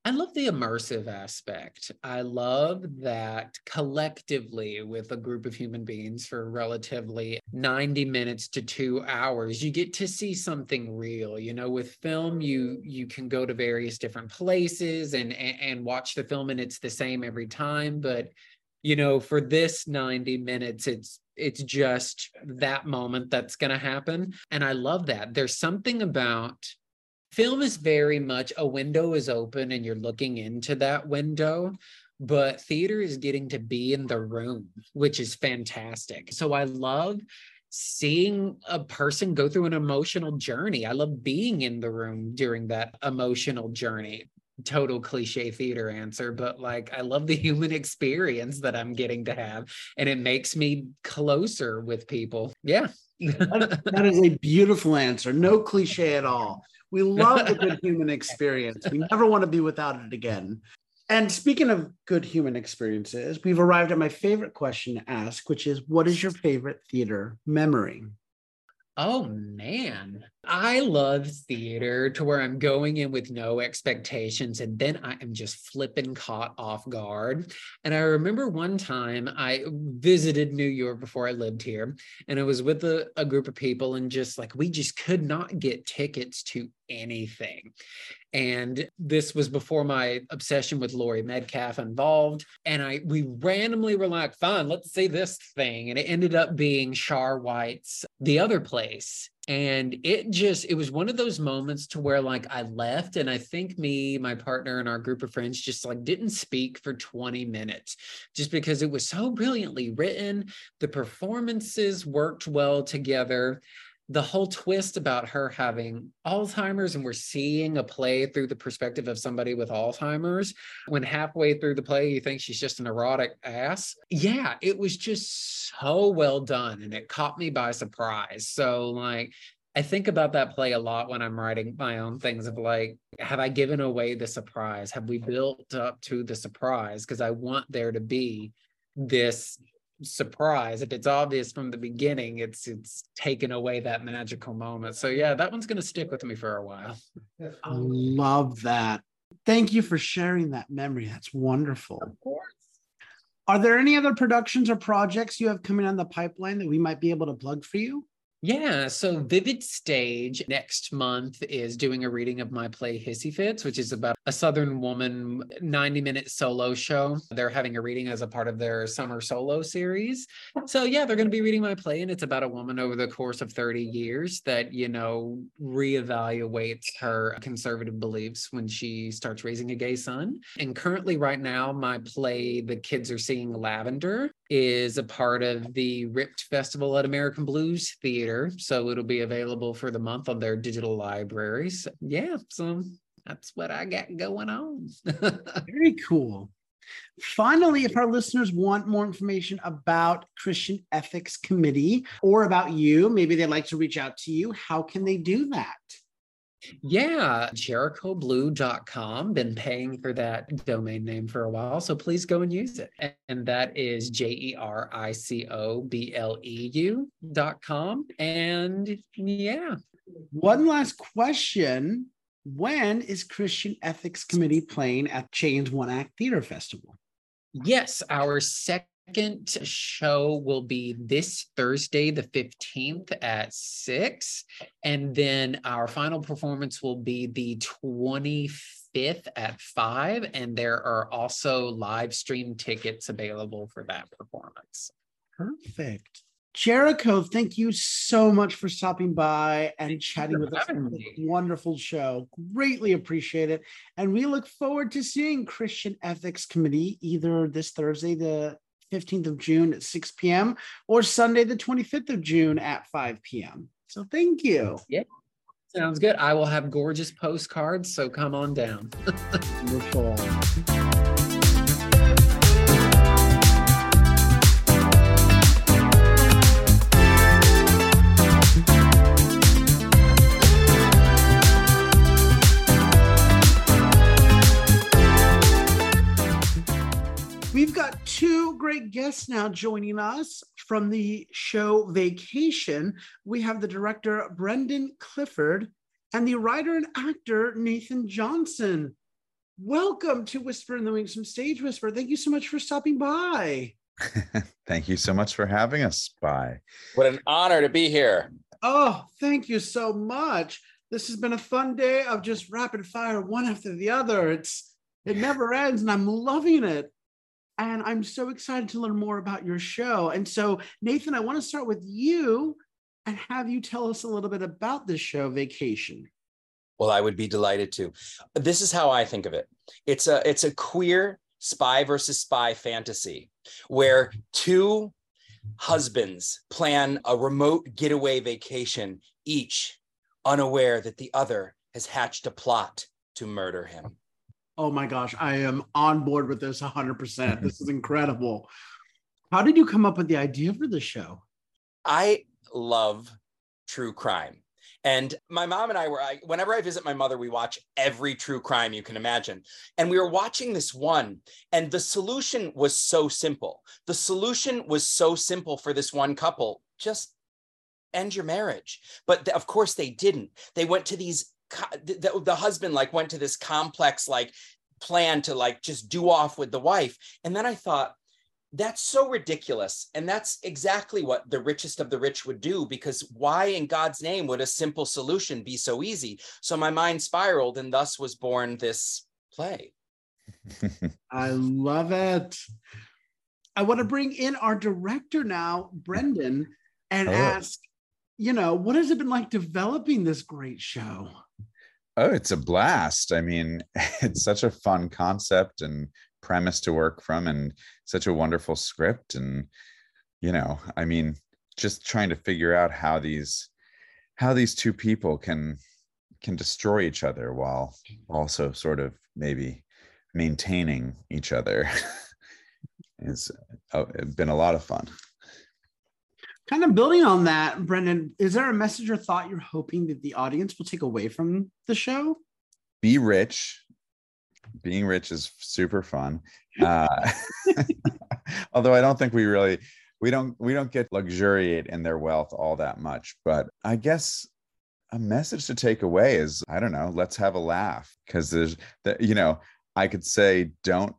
I love the immersive aspect. I love that collectively, with a group of human beings for relatively 90 minutes to two hours, you get to see something real. You know, with film, you you can go to various different places and and, and watch the film, and it's the same every time. But you know, for this 90 minutes, it's it's just that moment that's going to happen. And I love that. There's something about film is very much a window is open and you're looking into that window but theater is getting to be in the room which is fantastic. So i love seeing a person go through an emotional journey. I love being in the room during that emotional journey. Total cliche theater answer but like i love the human experience that i'm getting to have and it makes me closer with people. Yeah. That, that is a beautiful answer. No cliche at all. We love the good human experience. We never want to be without it again. And speaking of good human experiences, we've arrived at my favorite question to ask, which is what is your favorite theater memory? Oh man, I love theater to where I'm going in with no expectations and then I am just flipping caught off guard. And I remember one time I visited New York before I lived here and I was with a, a group of people and just like we just could not get tickets to anything. And this was before my obsession with Laurie Metcalf involved. And I we randomly were like, fine, let's see this thing. And it ended up being Sharr White's The Other Place. And it just, it was one of those moments to where like I left and I think me, my partner, and our group of friends just like didn't speak for 20 minutes just because it was so brilliantly written. The performances worked well together the whole twist about her having Alzheimer's and we're seeing a play through the perspective of somebody with Alzheimer's when halfway through the play you think she's just an erotic ass. Yeah, it was just so well done and it caught me by surprise. So like I think about that play a lot when I'm writing my own things of like, have I given away the surprise? Have we built up to the surprise? Because I want there to be this surprise. If it's obvious from the beginning it's it's taken away that magical moment. So yeah that one's going to stick with me for a while. I love that. Thank you for sharing that memory. That's wonderful. Of course. Are there any other productions or projects you have coming on the pipeline that we might be able to plug for you yeah, so Vivid Stage next month is doing a reading of my play Hissy Fits, which is about a Southern woman uh, 90 minute solo show. They're having a reading as a part of their summer solo series. So, yeah, they're going to be reading my play, and it's about a woman over the course of 30 years that, you know, reevaluates her conservative beliefs when she starts raising a gay son. And currently, right now, my play, The Kids Are Seeing Lavender, is a part of the Ripped Festival at American Blues Theater. So it'll be available for the month on their digital libraries. Yeah, so that's what I got going on. Very cool. Finally, if our listeners want more information about Christian Ethics Committee or about you, maybe they'd like to reach out to you, how can they do that? Yeah, jericobleu.com. Been paying for that domain name for a while, so please go and use it. And that is J E R I C O B L E U.com. And yeah. One last question. When is Christian Ethics Committee playing at Chains One Act Theater Festival? Yes, our second second show will be this Thursday, the 15th at 6. And then our final performance will be the 25th at 5. And there are also live stream tickets available for that performance. Perfect. Jerico, thank you so much for stopping by and chatting with us. Wonderful show. Greatly appreciate it. And we look forward to seeing Christian Ethics Committee either this Thursday, the 15th of June at 6 p.m. or Sunday, the 25th of June at 5 p.m. So thank you. Yeah. Sounds good. I will have gorgeous postcards, so come on down. Wonderful. Great guests now joining us from the show Vacation. We have the director Brendan Clifford and the writer and actor Nathan Johnson. Welcome to Whisper in the Wings from Stage Whisper. Thank you so much for stopping by. thank you so much for having us by. What an honor to be here. Oh, thank you so much. This has been a fun day of just rapid fire one after the other. It's it never ends and I'm loving it and I'm so excited to learn more about your show. And so, Nathan, I want to start with you and have you tell us a little bit about this show, Vacation. Well, I would be delighted to. This is how I think of it. It's a it's a queer spy versus spy fantasy where two husbands plan a remote getaway vacation, each unaware that the other has hatched a plot to murder him oh my gosh, I am on board with this 100%. Mm-hmm. This is incredible. How did you come up with the idea for the show? I love true crime. And my mom and I were, I, whenever I visit my mother, we watch every true crime you can imagine. And we were watching this one, and the solution was so simple. The solution was so simple for this one couple just end your marriage. But of course, they didn't. They went to these, the, the husband like went to this complex, like, plan to like just do off with the wife. And then I thought, that's so ridiculous. And that's exactly what the richest of the rich would do because why in God's name would a simple solution be so easy? So my mind spiraled and thus was born this play. I love it. I want to bring in our director now, Brendan, and Hello. ask, you know, what has it been like developing this great show? Oh, it's a blast. I mean, it's such a fun concept and premise to work from and such a wonderful script and you know, I mean, just trying to figure out how these how these two people can can destroy each other while also sort of maybe maintaining each other is oh, been a lot of fun. Kind of building on that, Brendan, is there a message or thought you're hoping that the audience will take away from the show? Be rich. Being rich is super fun. Uh, although I don't think we really we don't we don't get luxuriate in their wealth all that much. But I guess a message to take away is I don't know, let's have a laugh because there's that you know, I could say don't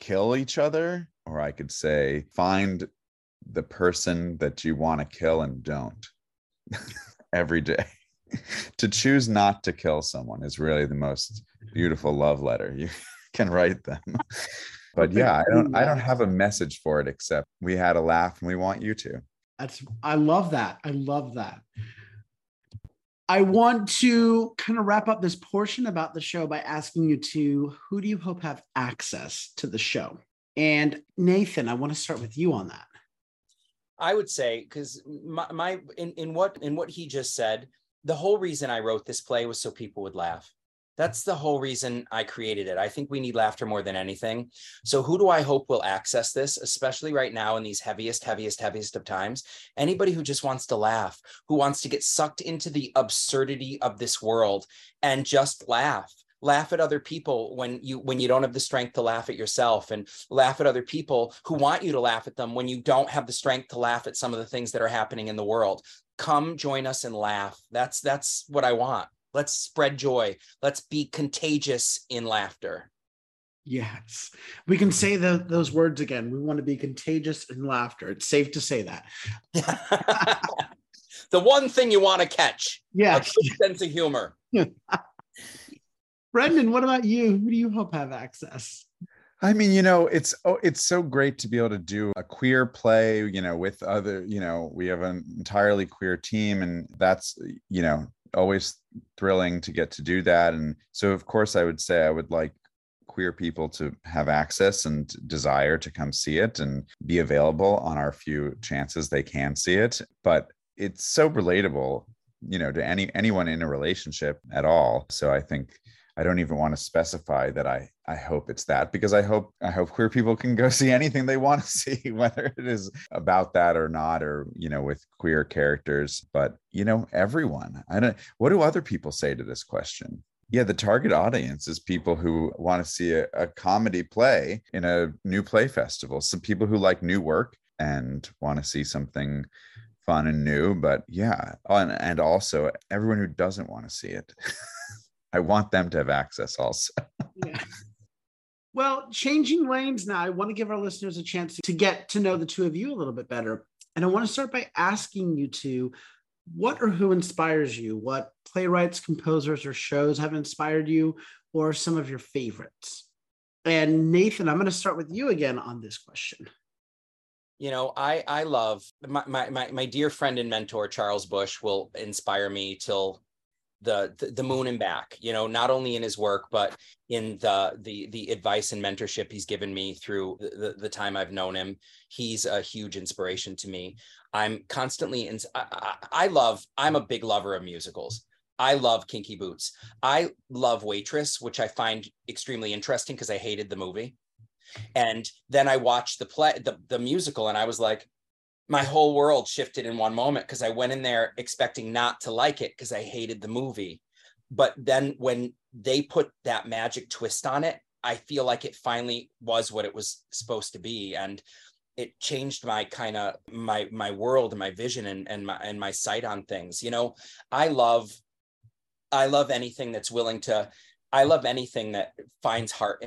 kill each other, or I could say find the person that you want to kill and don't every day. to choose not to kill someone is really the most beautiful love letter you can write them. But yeah, I don't I don't have a message for it except we had a laugh and we want you to. That's I love that. I love that. I want to kind of wrap up this portion about the show by asking you to who do you hope have access to the show? And Nathan, I want to start with you on that. I would say because my, my in, in what in what he just said, the whole reason I wrote this play was so people would laugh. That's the whole reason I created it. I think we need laughter more than anything. So who do I hope will access this, especially right now in these heaviest, heaviest, heaviest of times? Anybody who just wants to laugh, who wants to get sucked into the absurdity of this world and just laugh laugh at other people when you when you don't have the strength to laugh at yourself and laugh at other people who want you to laugh at them when you don't have the strength to laugh at some of the things that are happening in the world come join us and laugh that's that's what i want let's spread joy let's be contagious in laughter Yes, we can say the, those words again. We want to be contagious in laughter. It's safe to say that. the one thing you want to catch Yeah. sense of humor Brendan, what about you? Who do you hope have access? I mean, you know, it's oh, it's so great to be able to do a queer play, you know, with other, you know, we have an entirely queer team and that's, you know, always thrilling to get to do that. And so of course I would say I would like queer people to have access and desire to come see it and be available on our few chances they can see it. But it's so relatable, you know, to any anyone in a relationship at all. So I think I don't even want to specify that I I hope it's that because I hope I hope queer people can go see anything they want to see whether it is about that or not or you know with queer characters. But you know everyone I don't what do other people say to this question? Yeah the target audience is people who want to see a, a comedy play in a new play festival some people who like new work and want to see something fun and new but yeah and, and also everyone who doesn't want to see it I want them to have access also. Yeah. Well, changing lanes now, I want to give our listeners a chance to get to know the two of you a little bit better. And I want to start by asking you two what or who inspires you? What playwrights, composers, or shows have inspired you, or some of your favorites? And Nathan, I'm going to start with you again on this question. you know i i love my, my my my dear friend and mentor charles busch will inspire me till the, the moon and back you know not only in his work but in the the the advice and mentorship he's given me through the, the, the time i've known him he's a huge inspiration to me i'm constantly in I, I, I love i'm a big lover of musicals I love Kinky Boots. I love Waitress, which I find extremely interesting because I hated the movie. And then I watched the play, the, the musical, and I was like, my whole world shifted in one moment because I went in there expecting not to like it because I hated the movie. But then when they put that magic twist on it, I feel like it finally was what it was supposed to be. And it changed my kind of my my world and my vision and, and my and my sight on things. You know, I love I love anything that's willing to I love anything that finds heart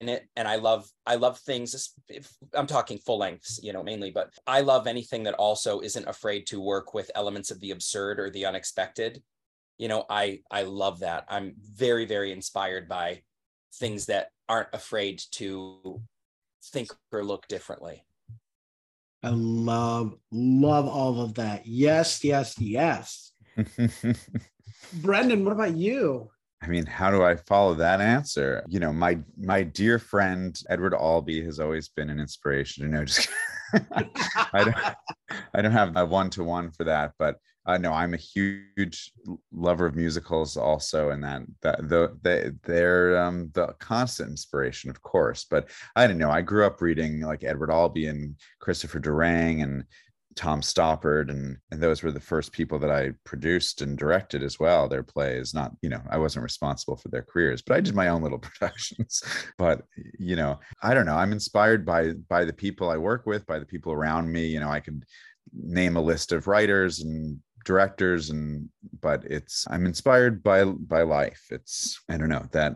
in it and i love i love things if i'm talking full lengths you know mainly but i love anything that also isn't afraid to work with elements of the absurd or the unexpected you know i i love that i'm very very inspired by things that aren't afraid to think or look differently I love, love all of that. Yes, yes, yes. Brendan, what about you? I mean, how do I follow that answer? You know, my my dear friend Edward Albee has always been an inspiration. You know, just I don't I don't have a one to one for that, but uh, no, I'm a huge lover of musicals also, and that that the, the they're um, the constant inspiration, of course. But I don't know. I grew up reading like Edward Albee and Christopher Durang and Tom Stoppard, and and those were the first people that I produced and directed as well. Their plays, not you know, I wasn't responsible for their careers, but I did my own little productions. but you know, I don't know. I'm inspired by by the people I work with, by the people around me. You know, I can name a list of writers and directors and but it's i'm inspired by by life it's i don't know that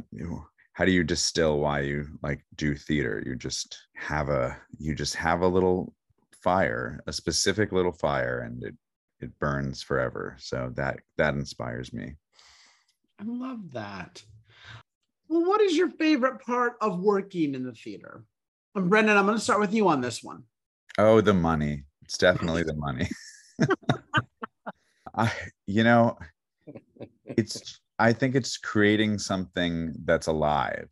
how do you distill why you like do theater you just have a you just have a little fire a specific little fire and it it burns forever. So that that inspires me. I love that. Well what is your favorite part of working in the theater? And brendan i'm going to start with you on this one. Oh the money. It's definitely the money. I, you know, it's, I think it's creating something that's alive.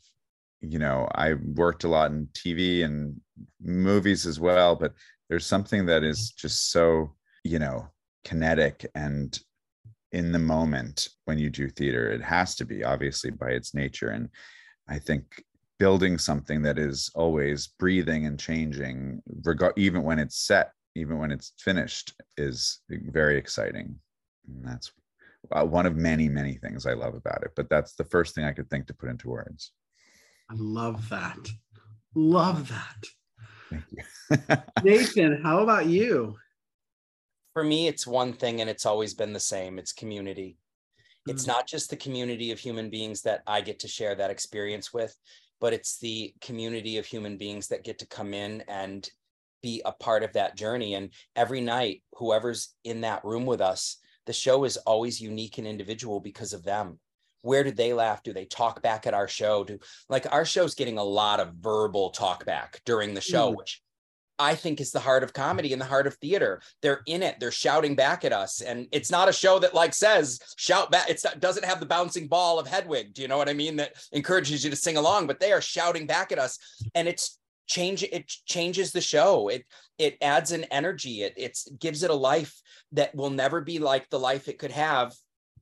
You know, I worked a lot in TV and movies as well, but there's something that is just so, you know, kinetic and in the moment when you do theater. It has to be, obviously, by its nature. And I think building something that is always breathing and changing, regard even when it's set, even when it's finished, is very exciting. And that's uh, one of many, many things I love about it. But that's the first thing I could think to put into words. I love that. Love that. Thank you. Nathan, how about you? For me, it's one thing and it's always been the same it's community. Mm-hmm. It's mm. not just the community of human beings that I get to share that experience with, but it's the community of human beings that get to come in and be a part of that journey. And every night, whoever's in that room with us, the show is always unique and individual because of them where did they laugh do they talk back at our show do like our show's getting a lot of verbal talk back during the show mm. which I think is the heart of comedy and the heart of theater. They're in it. They're shouting back at us, and it's not a show that like says shout back. It doesn't have the bouncing ball of Hedwig. Do you know what I mean? That encourages you to sing along, but they are shouting back at us, and it's change. It changes the show. It it adds an energy. It it gives it a life that will never be like the life it could have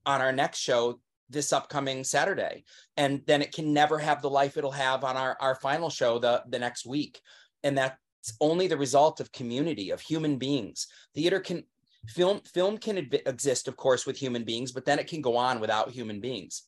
on our next show this upcoming Saturday. And then it can never have the life it'll have on our, our final show the, the next week. And that's only the result of community, of human beings. Theater can film film can exist, of course, with human beings, but then it can go on without human beings.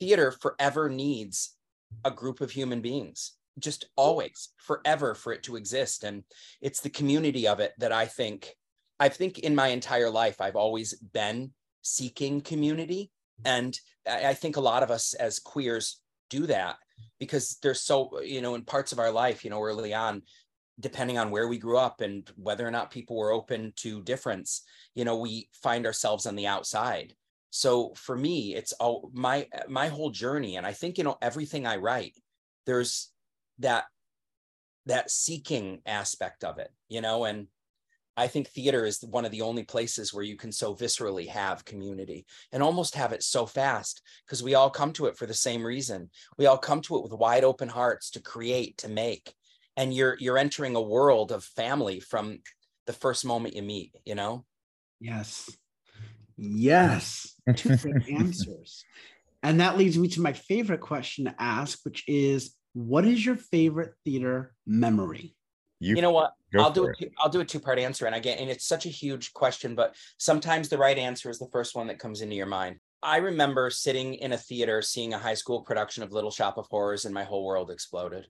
Theater forever needs a group of human beings, just always, forever for it to exist. And it's the community of it that I think I think in my entire life, I've always been seeking community. And I think a lot of us as queers do that because there's so, you know, in parts of our life, you know, early on, depending on where we grew up and whether or not people were open to difference, you know, we find ourselves on the outside. So for me, it's all my my whole journey. And I think, you know, everything I write, there's that that seeking aspect of it, you know, and I think theater is one of the only places where you can so viscerally have community and almost have it so fast because we all come to it for the same reason. We all come to it with wide open hearts to create, to make. And you're you're entering a world of family from the first moment you meet, you know? Yes. Yes. Two great answers. And that leads me to my favorite question to ask, which is what is your favorite theater memory? You, know what? I'll do for a two, I'll do a two part answer, and again, and it's such a huge question, but sometimes the right answer is the first one that comes into your mind. I remember sitting in a theater seeing a high school production of Little Shop of Horrors, and my whole world exploded.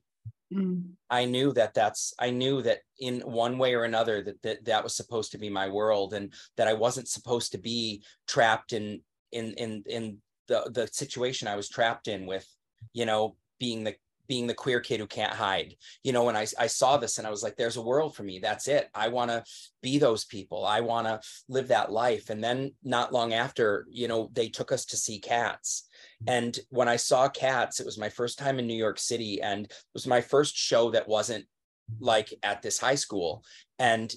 Mm. I knew that that's I knew that in one way or another that, that that was supposed to be my world and that I wasn't supposed to be trapped in in in in the the situation I was trapped in with you know being the being the queer kid who can't hide. You know and I, I saw this and i was like there's a world for me. That's it. I want to be those people. I want to live that life. And then not long after you know they took us to see cats. And when i saw cats it was my first time in new york city and it was my first show that wasn't like at this high school. And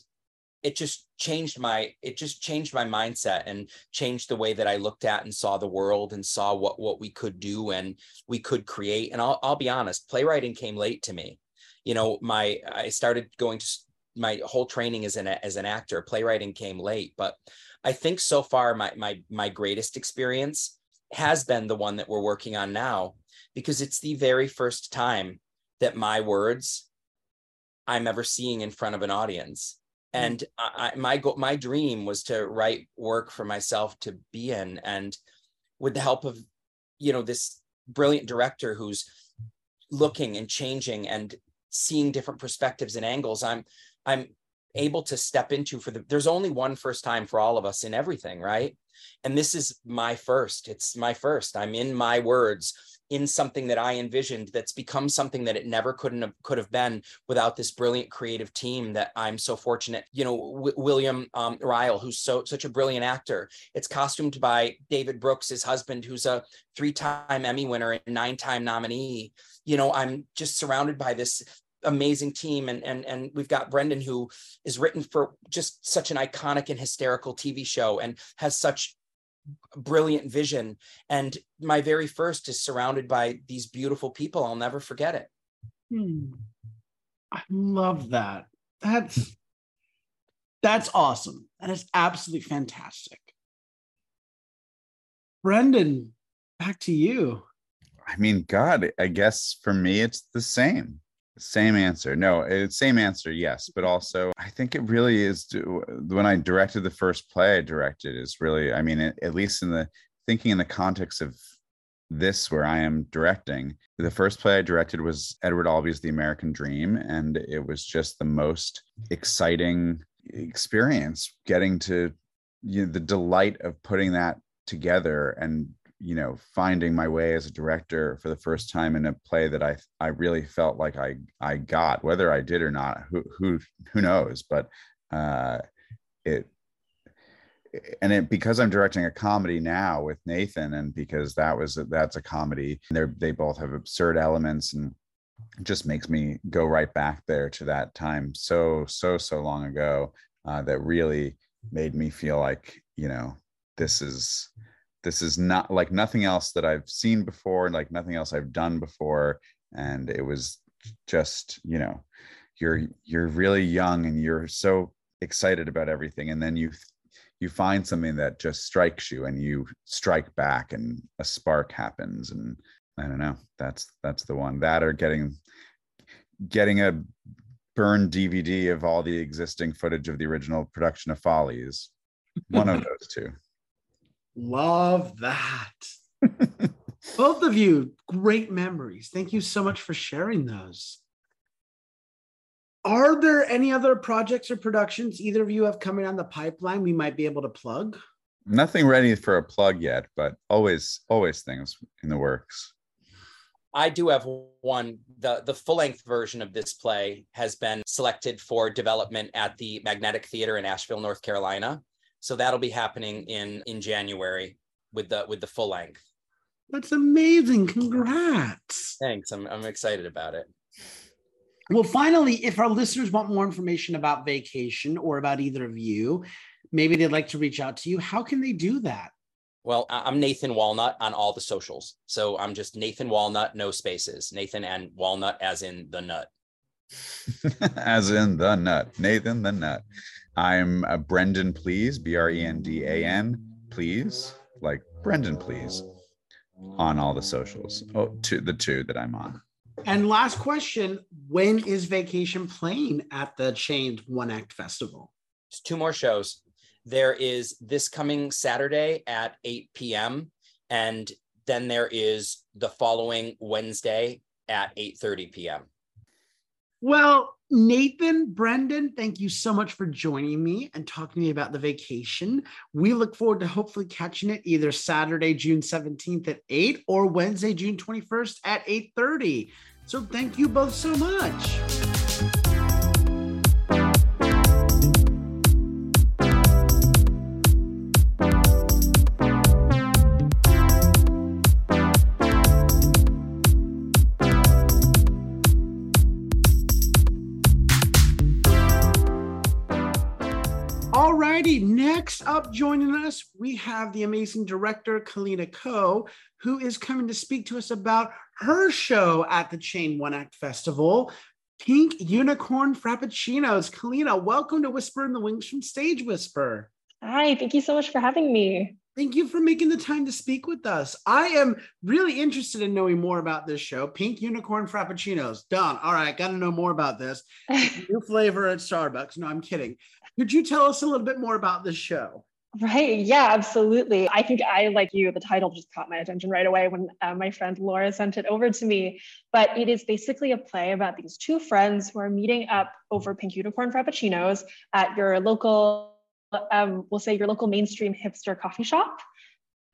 it just changed my it just changed my mindset and changed the way that I looked at and saw the world and saw what what we could do and we could create. And I'll I'll be honest playwriting came late to me. You know my I started going to my whole training as an as an actor. Playwriting came late but I think so far my my my greatest experience has been the one that we're working on now because it's the very first time that my words I'm ever seeing in front of an audience Mm-hmm. and I, my go- my dream was to write work for myself to be in. And with the help of you know this brilliant director who's looking and changing and seeing different perspectives and angles i'm i'm able to step into for the there's only one first time for all of us in everything right? And this is my first. It's my first. I'm in my words in something that I envisioned that's become something that it never couldn't have could have been without this brilliant creative team that I'm so fortunate. You know, w- William um, Ryle, who's so such a brilliant actor. It's costumed by David Brooks, his husband, who's a three-time Emmy winner and nine-time nominee. You know, I'm just surrounded by this amazing team and and and we've got Brendan who is written for just such an iconic and hysterical TV show and has such brilliant vision and my very first is surrounded by these beautiful people i'll never forget it Hmm. I love that. That's that's awesome. That is absolutely fantastic. Brendan, back to you. I mean, God, I guess for me, it's the same. Same answer. No, it's same answer, yes. But mm-hmm. also, I think it really is to, when I directed the first play I directed is really, I mean, at least in the thinking in the context of this where I am directing, the first play I directed was Edward Albee's The American Dream. And it was just the most exciting experience getting to you know, the delight of putting that together and you know finding my way as a director for the first time in a play that i i really felt like i i got whether i did or not who who who knows? But uh it and it because i'm directing a comedy now with nathan and because that was that's a comedy they they both have absurd elements and just makes me go right back there to that time so so so long ago uh, that really made me feel like you know this is this is not like nothing else that I've seen before, like nothing else I've done before. And it was just, you know, you're you're really young and you're so excited about everything. And then you you find something that just strikes you and you strike back and a spark happens. And I don't know, that's that's the one. That or getting getting a burned DVD of all the existing footage of the original production of Follies. One of those two. Love that. Both of you, great memories. Thank you so much for sharing those. Are there any other projects or productions either of you have coming on the pipeline we might be able to plug? Nothing ready for a plug yet, but always, always things in the works. I do have one. The the full length version of this play has been selected for development at the Magnetic Theater in Asheville, North Carolina. So that'll be happening in in January with the with the full length. That's amazing. Congrats. Thanks. I'm I'm excited about it. Well, finally, if our listeners want more information about vacation or about either of you, maybe they'd like to reach out to you. How can they do that? Well, I- I'm Nathan Walnut on all the socials. So I'm just Nathan Walnut, no spaces. Nathan and Walnut as in the nut. as in the nut, Nathan the nut. I'm a Brendan Please, B R E N D A N, please, like Brendan Please, on all the socials. Oh, two, the two that I'm on. And last question When is Vacation playing at the Chained One Act Festival? It's two more shows. There is this coming Saturday at 8 p.m. and then there is the following Wednesday at 8:30 p.m. Well, Nathan, Brendan, thank you so much for joining me and talking to me about the vacation. We look forward to hopefully catching it either Saturday, June 17th at 8 or Wednesday, June 21st at 8:30. So thank you both so much. Joining us, we have the amazing director Kalina Ko, who is coming to speak to us about her show at the Chain One Act Festival, Pink Unicorn Frappuccinos. Kalina, welcome to Whisper in the Wings from Stage Whisper. Hi, thank you so much for having me. Thank you for making the time to speak with us. I am really interested in knowing more about this show. Pink Unicorn Frappuccinos. Done. All right, got to know more about this. New flavor at Starbucks. No, I'm kidding. Could you tell us a little bit more about this show? Right. Yeah, absolutely. I think I, like you, the title just caught my attention right away when uh, my friend Laura sent it over to me. But it is basically a play about these two friends who are meeting up over Pink Unicorn Frappuccinos at your local, um, we'll say your local mainstream hipster coffee shop.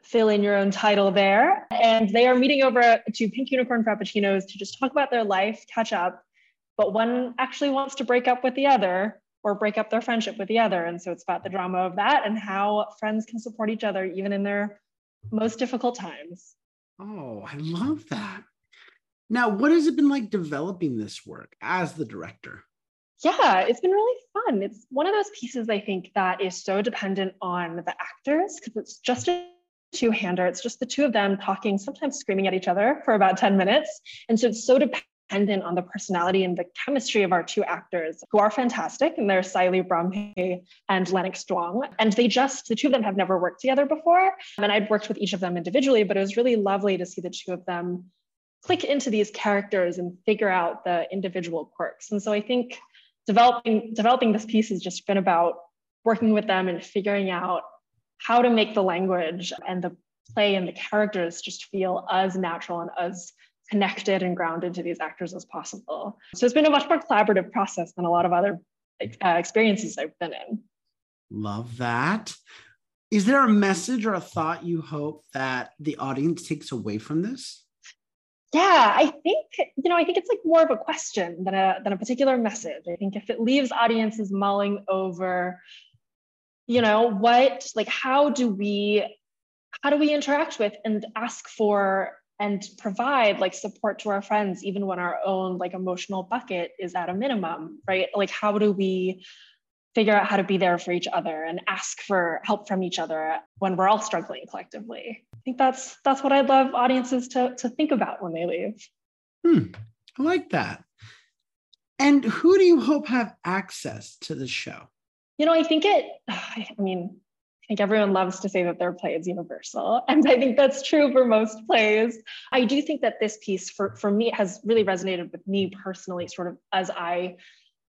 Fill in your own title there. And they are meeting over to Pink Unicorn Frappuccinos to just talk about their life, catch up. But one actually wants to break up with the other or break up their friendship with the other. And so it's about the drama of that and how friends can support each other even in their most difficult times. Oh, I love that. Now, what has it been like developing this work as the director? Yeah, it's been really fun. It's one of those pieces I think that is so dependent on the actors because it's just a two hander. It's just the two of them talking, sometimes screaming at each other for about 10 minutes. And so it's so dependent dependent on the personality and the chemistry of our two actors, who are fantastic, and they're Saili Brahme and Lennox Duong. And they just, the two of them have never worked together before. And I'd worked with each of them individually, but it was really lovely to see the two of them click into these characters and figure out the individual quirks. And so I think developing developing this piece has just been about working with them and figuring out how to make the language and the play and the characters just feel as natural and as connected and grounded to these actors as possible. So it's been a much more collaborative process than a lot of other uh, experiences I've been in. Love that. Is there a message or a thought you hope that the audience takes away from this? Yeah, I think you know, I think it's like more of a question than a than a particular message. I think if it leaves audiences mulling over, you know, what like how do we how do we interact with and ask for and provide like support to our friends even when our own like emotional bucket is at a minimum right? Like how do we figure out how to be there for each other and ask for help from each other when we're all struggling collectively? I think that's that's what i'd love audiences to to think about when they leave. Hmm. I like that. And who do you hope have access to the show? You know i think it i mean Think everyone loves to say that their play is universal. And I think that's true for most plays. I do think that this piece, for, for me, has really resonated with me personally, sort of as I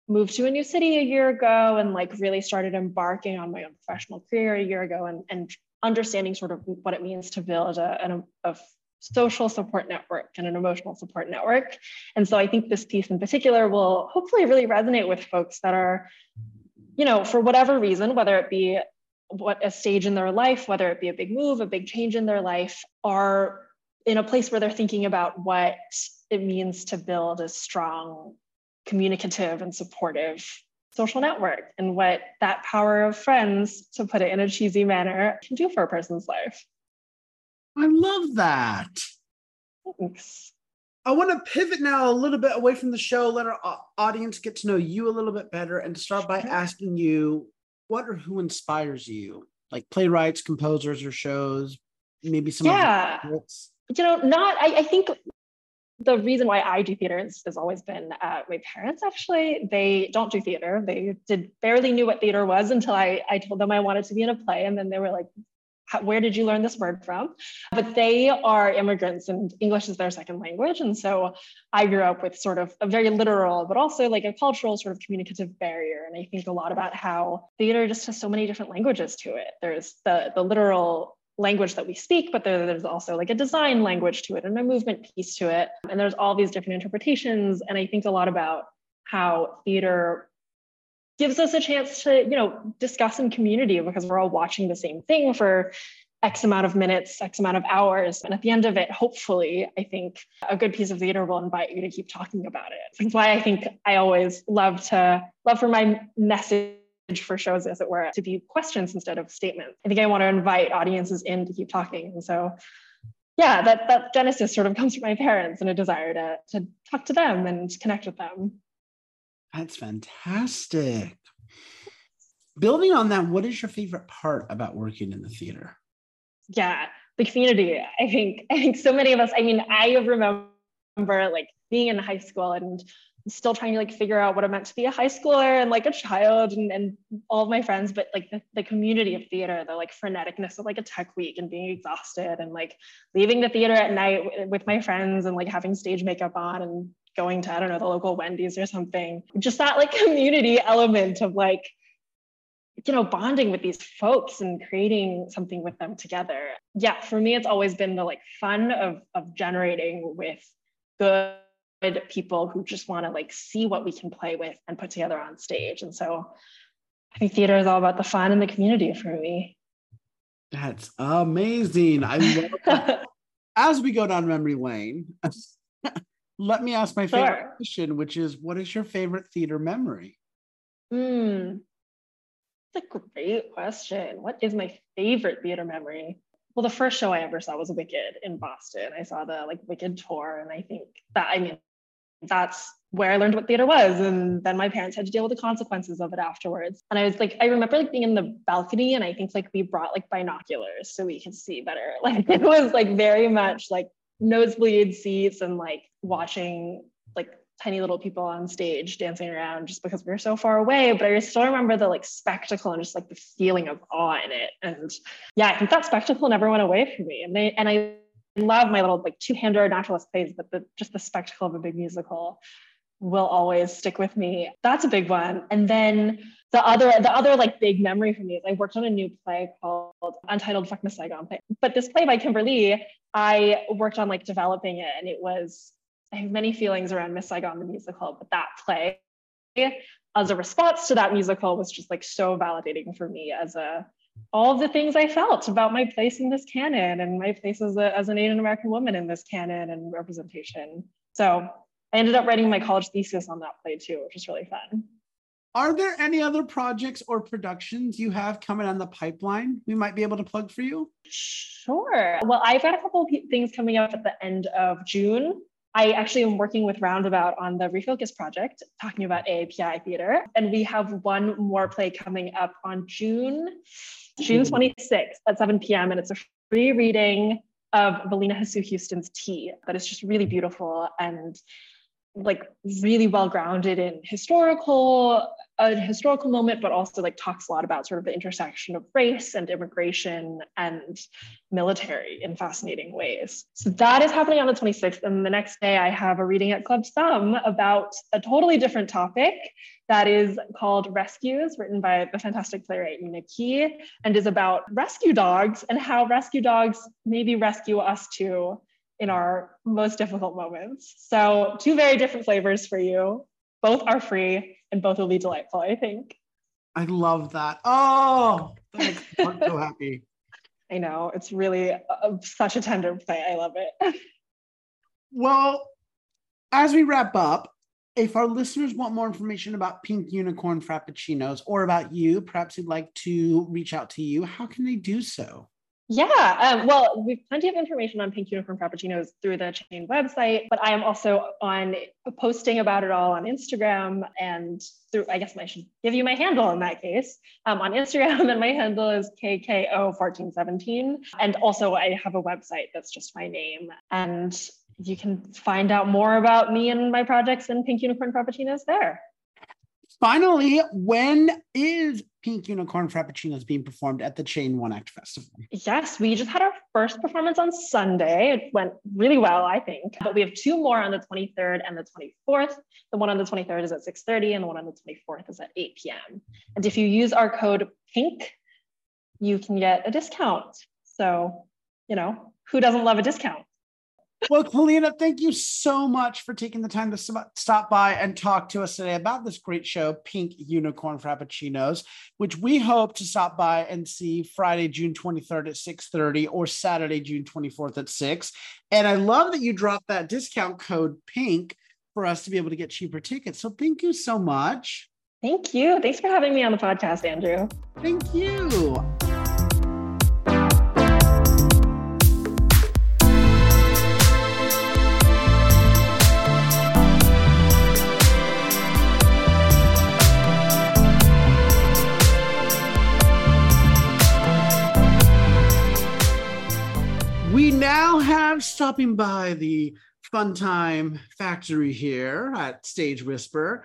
moved to a new city a year ago and like really started embarking on my own professional career a year ago and, and understanding sort of what it means to build a, a, a social support network and an emotional support network. And so I think this piece in particular will hopefully really resonate with folks that are, you know, for whatever reason, whether it be what a stage in their life, whether it be a big move, a big change in their life, are in a place where they're thinking about what it means to build a strong, communicative, and supportive social network and what that power of friends, to put it in a cheesy manner, can do for a person's life. I love that. Thanks. I want to pivot now a little bit away from the show, let our audience get to know you a little bit better, and start by asking you what or who inspires you? Like playwrights, composers, or shows? Maybe some. Yeah. You know, not. I, I think the reason why I do theater has, has always been uh, my parents. Actually, they don't do theater. They did barely knew what theater was until I I told them I wanted to be in a play, and then they were like, where did you learn this word from? But they are immigrants and English is their second language. And so I grew up with sort of a very literal, but also like a cultural sort of communicative barrier. And I think a lot about how theater just has so many different languages to it. There's the, the literal language that we speak, but there, there's also like a design language to it and a movement piece to it. And there's all these different interpretations. And I think a lot about how theater gives us a chance to, you know, discuss in community because we're all watching the same thing for X amount of minutes, X amount of hours. And at the end of it, hopefully, I think a good piece of theater will invite you to keep talking about it. That's why I think I always love to love for my message for shows, as it were, to be questions instead of statements. I think I want to invite audiences in to keep talking. And so yeah, that that genesis sort of comes from my parents and a desire to to talk to them and connect with them. That's fantastic. Building on that, what is your favorite part about working in the theater? Yeah, the community. I think I think so many of us. I mean, I remember like being in high school and still trying to like figure out what it meant to be a high schooler and like a child and, and all of my friends but like the, the community of theater the like freneticness of like a tech week and being exhausted and like leaving the theater at night with my friends and like having stage makeup on and going to, I don't know, the local Wendy's or something. Just that like community element of like, you know, bonding with these folks and creating something with them together. Yeah, for me, it's always been the like fun of of generating with good people who just want to like see what we can play with and put together on stage. And so I think theater is all about the fun and the community for me. That's amazing. I love that. As we go down memory lane, let me ask my favorite sure. question, which is what is your favorite theater memory? Hmm. That's a great question. What is my favorite theater memory? Well, the first show I ever saw was Wicked in Boston. I saw the like Wicked tour, and I think that I mean that's where I learned what theater was. And then my parents had to deal with the consequences of it afterwards. And I was like, I remember like being in the balcony and I think like we brought like binoculars so we could see better. Like it was like very much like nosebleed seats and like watching like tiny little people on stage dancing around just because we were so far away. But I still remember the like spectacle and just like the feeling of awe in it. And yeah, I think that spectacle never went away from me. And they and I love my little like two-hander naturalist plays, but the just the spectacle of a big musical will always stick with me. That's a big one. And then the other the other like big memory for me is I worked on a new play called Untitled Fuck Miss Saigon play. But this play by Kimber Lee, I worked on like developing it and it was I have many feelings around Miss Saigon the musical, but that play as a response to that musical was just like so validating for me as a all of the things I felt about my place in this canon and my place as, a, as an Asian American woman in this canon and representation. So I ended up writing my college thesis on that play too, which was really fun. Are there any other projects or productions you have coming on the pipeline we might be able to plug for you? Sure. Well, I've got a couple of things coming up at the end of June. I actually am working with Roundabout on the Refocus project, talking about AAPI theater. And we have one more play coming up on June, June mm-hmm. 26th at 7 p.m. And it's a free reading of Velina Hasu Houston's Tea that is just really beautiful and like really well grounded in historical a historical moment but also like talks a lot about sort of the intersection of race and immigration and military in fascinating ways. So that is happening on the 26th and the next day i have a reading at Clubbed Thumb about a totally different topic that is called rescues written by the fantastic playwright nina key and is about rescue dogs and how rescue dogs maybe rescue us too in our most difficult moments. So, two very different flavors for you. Both are free and both will be delightful, I think. I love that. Oh, that me so happy. I know. It's really a, such a tender play. I love it. well, as we wrap up, if our listeners want more information about Pink Unicorn Frappuccinos or about you, perhaps you'd like to reach out to you, how can they do so? Yeah, um, well, we've plenty of information on Pink Unicorn Frappuccinos through the chain website, but I am also on posting about it all on Instagram and through, I guess I should give you my handle in that case. Um, on Instagram, and my handle is KKO1417. And also, I have a website that's just my name. And you can find out more about me and my projects and Pink Unicorn Frappuccinos there. Finally, when is Pink Unicorn Frappuccinos being performed at the Chain One Act Festival? Yes, we just had our first performance on Sunday. It went really well, I think. But we have two more on the 23rd and the 24th. The one on the 23rd is at 6:30 and the one on the 24th is at 8 p.m. And if you use our code PINK, you can get a discount. So, you know, who doesn't love a discount? Well, Kalina, thank you so much for taking the time to stop by and talk to us today about this great show, Pink Unicorn Frappuccinos, which we hope to stop by and see Friday, June 23rd at 6:30 or Saturday, June 24th at 6. And I love that you dropped that discount code PINK for us to be able to get cheaper tickets. So thank you so much. Thank you. Thanks for having me on the podcast, Andrew. Thank you. Have stopping by the Fun Time Factory here at Stage Whisper.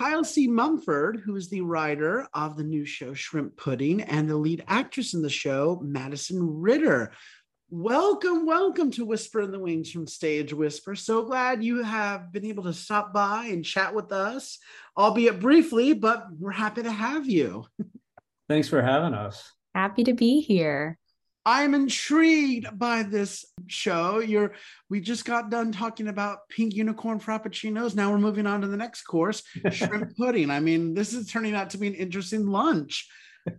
Kyle C. Mumford, who is the writer of the new show Shrimp Pudding and the lead actress in the show, Madison Ritter. Welcome, welcome to Whisper in the Wings from Stage Whisper. So glad you have been able to stop by and chat with us, albeit briefly, but we're happy to have you. Thanks for having us. Happy to be here. I'm intrigued by this show. You're we just got done talking about pink unicorn frappuccinos. Now we're moving on to the next course, shrimp pudding. I mean, this is turning out to be an interesting lunch.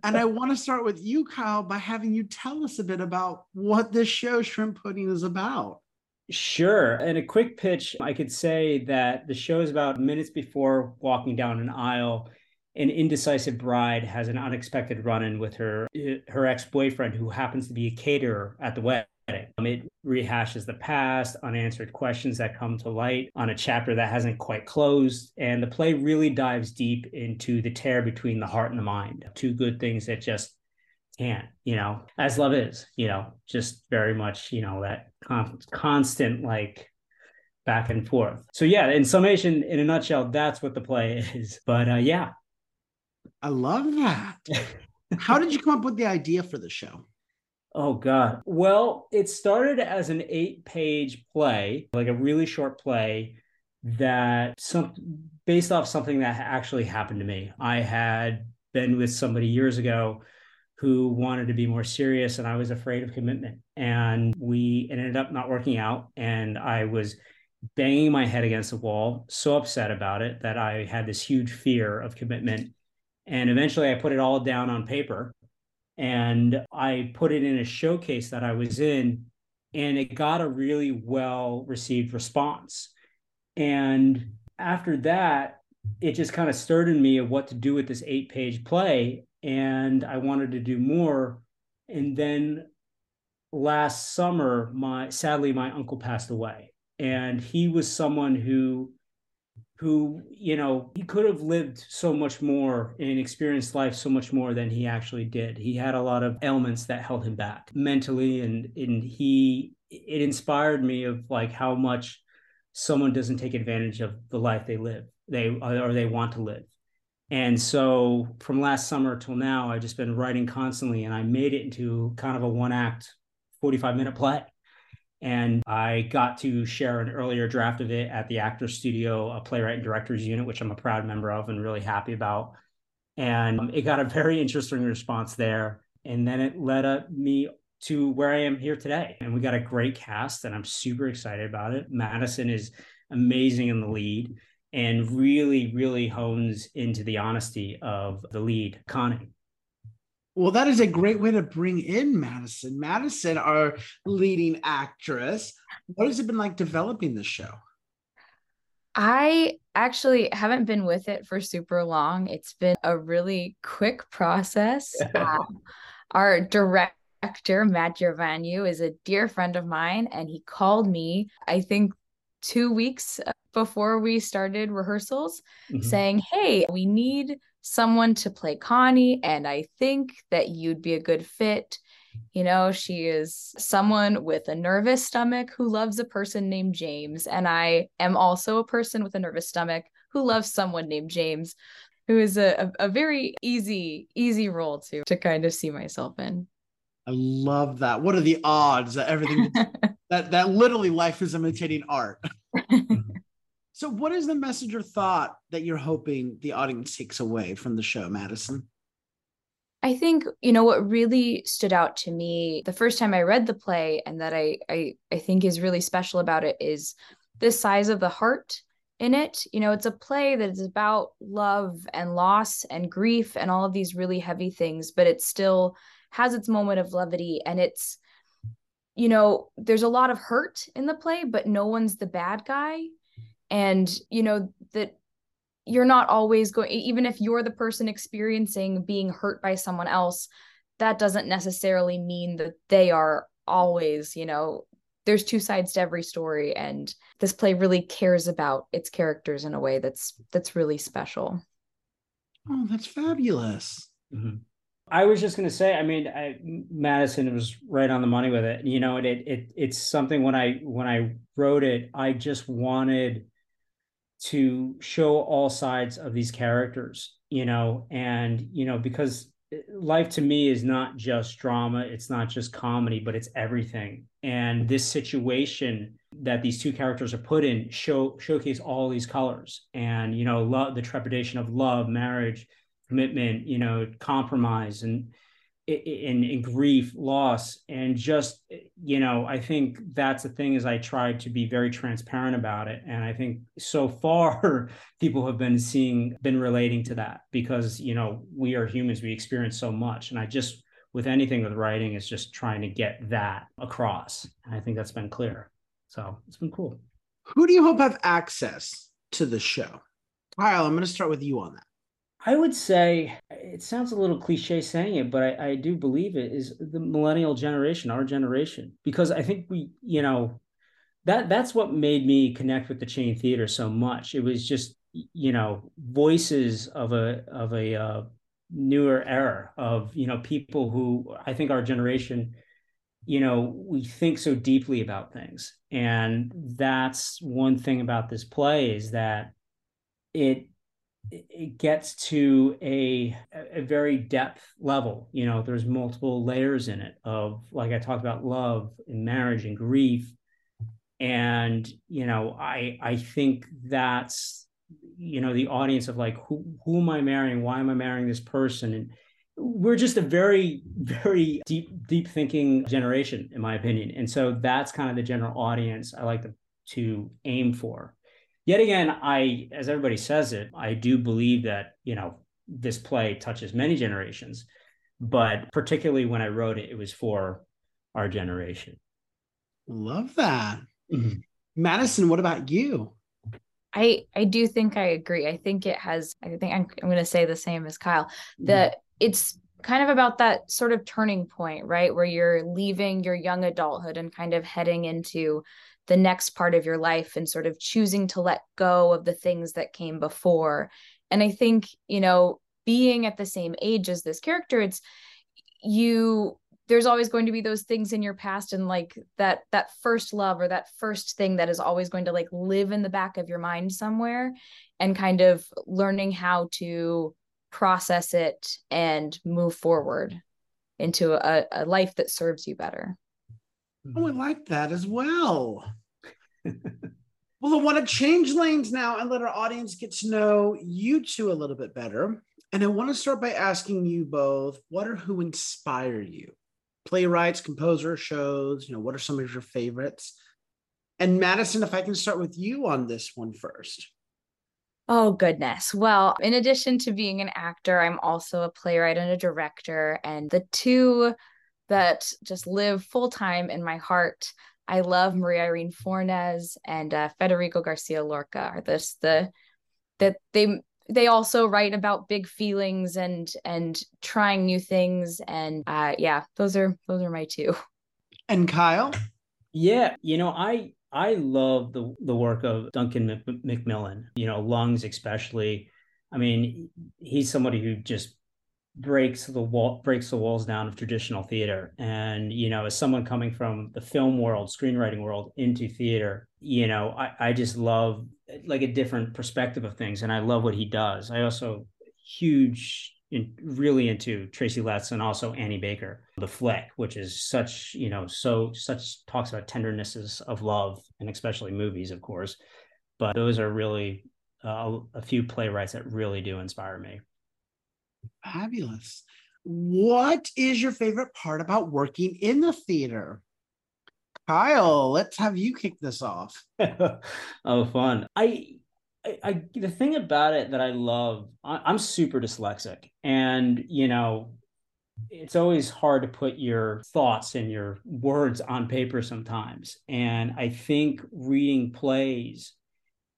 And I want to start with you, Kyle, by having you tell us a bit about what this show, Shrimp Pudding, is about. Sure. In a quick pitch, I could say that the show is about minutes before walking down an aisle an indecisive bride has an unexpected run-in with her her ex-boyfriend who happens to be a caterer at the wedding. Um, it rehashes the past, unanswered questions that come to light on a chapter that hasn't quite closed, and the play really dives deep into the tear between the heart and the mind. Two good things that just can't, you know, as love is, you know, just very much, you know, that con- constant like back and forth. So yeah, in summation, in a nutshell, that's what the play is. But uh, yeah, I love that. How did you come up with the idea for the show? Oh God. Well, it started as an eight-page play, like a really short play that some based off something that actually happened to me. I had been with somebody years ago who wanted to be more serious and I was afraid of commitment. And we ended up not working out and I was banging my head against the wall, so upset about it that I had this huge fear of commitment and eventually I put it all down on paper and I put it in a showcase that I was in, and it got a really well received response. And after that, it just kind of stirred in me of what to do with this eight page play. And I wanted to do more. And then last summer, my sadly, my uncle passed away. And he was someone who who you know he could have lived so much more and experienced life so much more than he actually did. He had a lot of ailments that held him back mentally and and he it inspired me of like how much someone doesn't take advantage of the life they live they or they want to live. And so from last summer till now i've just been writing constantly and i made it into kind of a one act 45 minute play and I got to share an earlier draft of it at the Actors Studio, a playwright and directors unit, which I'm a proud member of and really happy about. And um, it got a very interesting response there. And then it led up me to where I am here today. And we got a great cast, and I'm super excited about it. Madison is amazing in the lead and really, really hones into the honesty of the lead, Connie. Well, that is a great way to bring in Madison. Madison, our leading actress. What has it been like developing the show? I actually haven't been with it for super long. It's been a really quick process. um, our director, Matt Gervanu, is a dear friend of mine, and he called me, I think, two weeks before we started rehearsals, mm-hmm. saying, Hey, we need someone to play Connie, and I think that you'd be a good fit. You know, she is someone with a nervous stomach who loves a person named James. And I am also a person with a nervous stomach who loves someone named James. who is a, a, a very easy easy role to to kind of see myself in I love that. What are the odds that everything that that literally life is imitating art? so what is the message or thought that you're hoping the audience takes away from the show, Madison? I think, you know, what really stood out to me the first time I read the play and that I I I think is really special about it is the size of the heart in it. You know, it's a play that is about love and loss and grief and all of these really heavy things, but it still has its moment of levity and it's you know there's a lot of hurt in the play but no one's the bad guy and you know that you're not always going even if you're the person experiencing being hurt by someone else that doesn't necessarily mean that they are always you know there's two sides to every story and this play really cares about its characters in a way that's that's really special oh that's fabulous mm-hmm. I was just going to say, I mean, I, Madison was right on the money with it. You know, it, it it it's something when I when I wrote it, I just wanted to show all sides of these characters, you know, and you know because eh, life to me is not just drama, it's not just comedy, but it's everything. And this situation that these two characters are put in show showcase all these colors, and you know, love the trepidation of love, marriage commitment, you know, compromise and in, in grief, loss, and just you know, I think that's the thing is I tried to be very transparent about it, and I think so far people have been seeing, been relating to that because you know we are humans, we experience so much, and I just with anything with writing is just trying to get that across, and I think that's been clear. So it's been cool. Who do you hope have access to the show? Kyle, I'm going to start with you on that. I would say it sounds a little cliche saying it, but I, I do believe it is the millennial generation, our generation, because I think we, you know, that that's what made me connect with the chain theater so much. It was just, you know, voices of a of a uh, newer era of you know people who I think our generation, you know, we think so deeply about things, and that's one thing about this play is that it it gets to a a very depth level you know there's multiple layers in it of like i talked about love and marriage and grief. And you know i i think that's you know the audience of like who who am i marrying? Why am i marrying this person? And we're just a very very deep deep thinking generation in my opinion. And so that's kind of the general audience i like to to aim for yet again, I, as everybody says it, I do believe that, you know, this play touches many generations, but particularly when I wrote it, it was for our generation. Love that. Mm-hmm. Madison, what about you? I I do think I agree. I think it has I think I'm, I'm going to say the same as Kyle. That mm-hmm. it's kind of about that sort of turning point, right? Where you're leaving your young adulthood and kind of heading into the next part of your life and sort of choosing to let go of the things that came before. And I think, you know, being at the same age as this character, it's you there's always going to be those things in your past and like that that first love or that first thing that is always going to like live in the back of your mind somewhere and kind of learning how to process it and move forward into a, a life that serves you better I like that as well. well, I want to change lanes now and let our audience get to know you two a little bit better. And I want to start by asking you both what or who inspire you? Playwrights, composers, shows, you know, what are some of your favorites? And Madison, if I can start with you on this one first. Oh, goodness. Well, in addition to being an actor, I'm also a playwright and a director. And the two that just live full time in my heart. I love Maria Irene Fornes and uh, Federico Garcia Lorca. Are this the that they they also write about big feelings and and trying new things and uh, yeah, those are those are my two. And Kyle, yeah, you know I I love the the work of Duncan Macmillan. You know, lungs especially. I mean, he's somebody who just breaks the wall breaks the walls down of traditional theater and you know as someone coming from the film world screenwriting world into theater you know i, I just love like a different perspective of things and i love what he does i also huge in, really into Tracy Letts and also Annie Baker, The Flick, which is such, you know, so such talks about tendernesses of love and especially movies, of course. But those are really uh, a few playwrights that really do inspire me. Fabulous. What is your favorite part about working in the theater? Kyle, let's have you kick this off. oh, fun. I I, I, the thing about it that I love, I, I'm super dyslexic, and you know, it's always hard to put your thoughts and your words on paper sometimes. And I think reading plays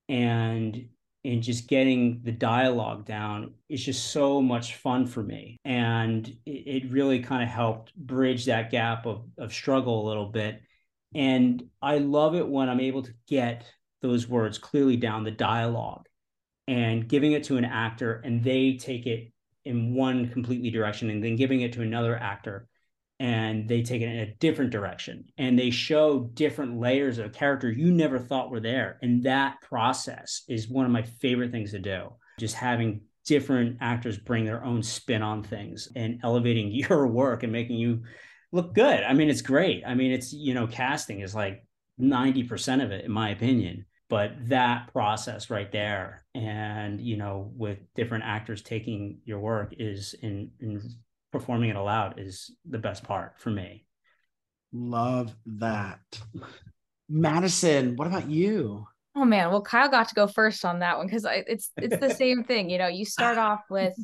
and and just getting the dialogue down is just so much fun for me. And it, it really kind of helped bridge that gap of, of struggle a little bit. And I love it when I'm able to get those words clearly down the dialogue and giving it to an actor and they take it in one completely direction and then giving it to another actor and they take it in a different direction and they show different layers of character you never thought were there and that process is one of my favorite things to do. Just having different actors bring their own spin on things and elevating your work and making you look good. I mean it's great. I mean it's you know casting is like 90% of it in my opinion but that process right there and you know with different actors taking your work is in, in performing it aloud is the best part for me. Love that. Madison what about you? Oh man. Well kyle got to go first on that one because it's it's the same thing. You know you start off with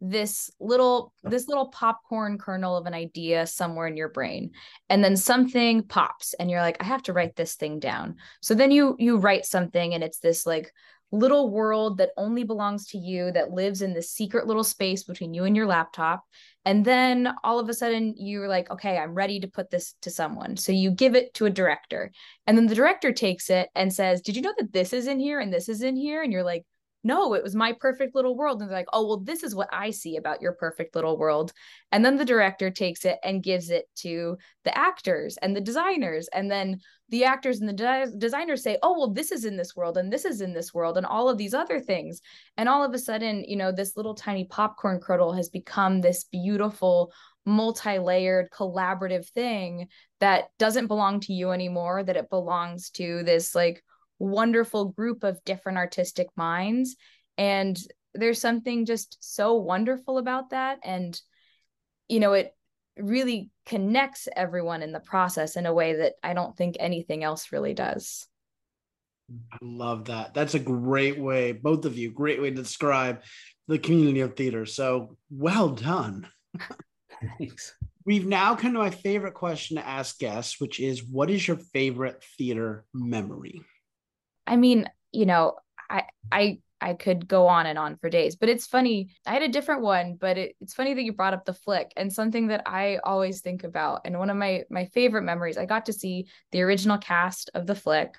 this little this little popcorn kernel of an idea somewhere in your brain and then something pops and you're like i have to write this thing down. So then you you write something and it's this like little world that only belongs to you that lives in this secret little space between you and your laptop. And then all of a sudden you're like okay i'm ready to put this to someone. So you give it to a director. And then the director takes it and says did you know that this is in here and this is in here? And you're like no, it was my perfect little world. And they're like, oh, well, this is what I see about your perfect little world. And then the director takes it and gives it to the actors and the designers. And then the actors and the de- designers say, oh, well, this is in this world and this is in this world and all of these other things. And all of a sudden, you know, this little tiny popcorn kernel has become this beautiful, multi layered, collaborative thing that doesn't belong to you anymore, that it belongs to this like wonderful group of different artistic minds and there's something just so wonderful about that and you know it really connects everyone in the process in a way that I don't think anything else really does. I love that. That's a great way, both of you, great way to describe the community of theater. So well done. Thanks. We've now come to my favorite question to ask guests, which is what is your favorite theater memory? I mean, you know, I I I could go on and on for days, but it's funny. I had a different one, but it, it's funny that you brought up the flick and something that I always think about. And one of my my favorite memories, I got to see the original cast of the flick.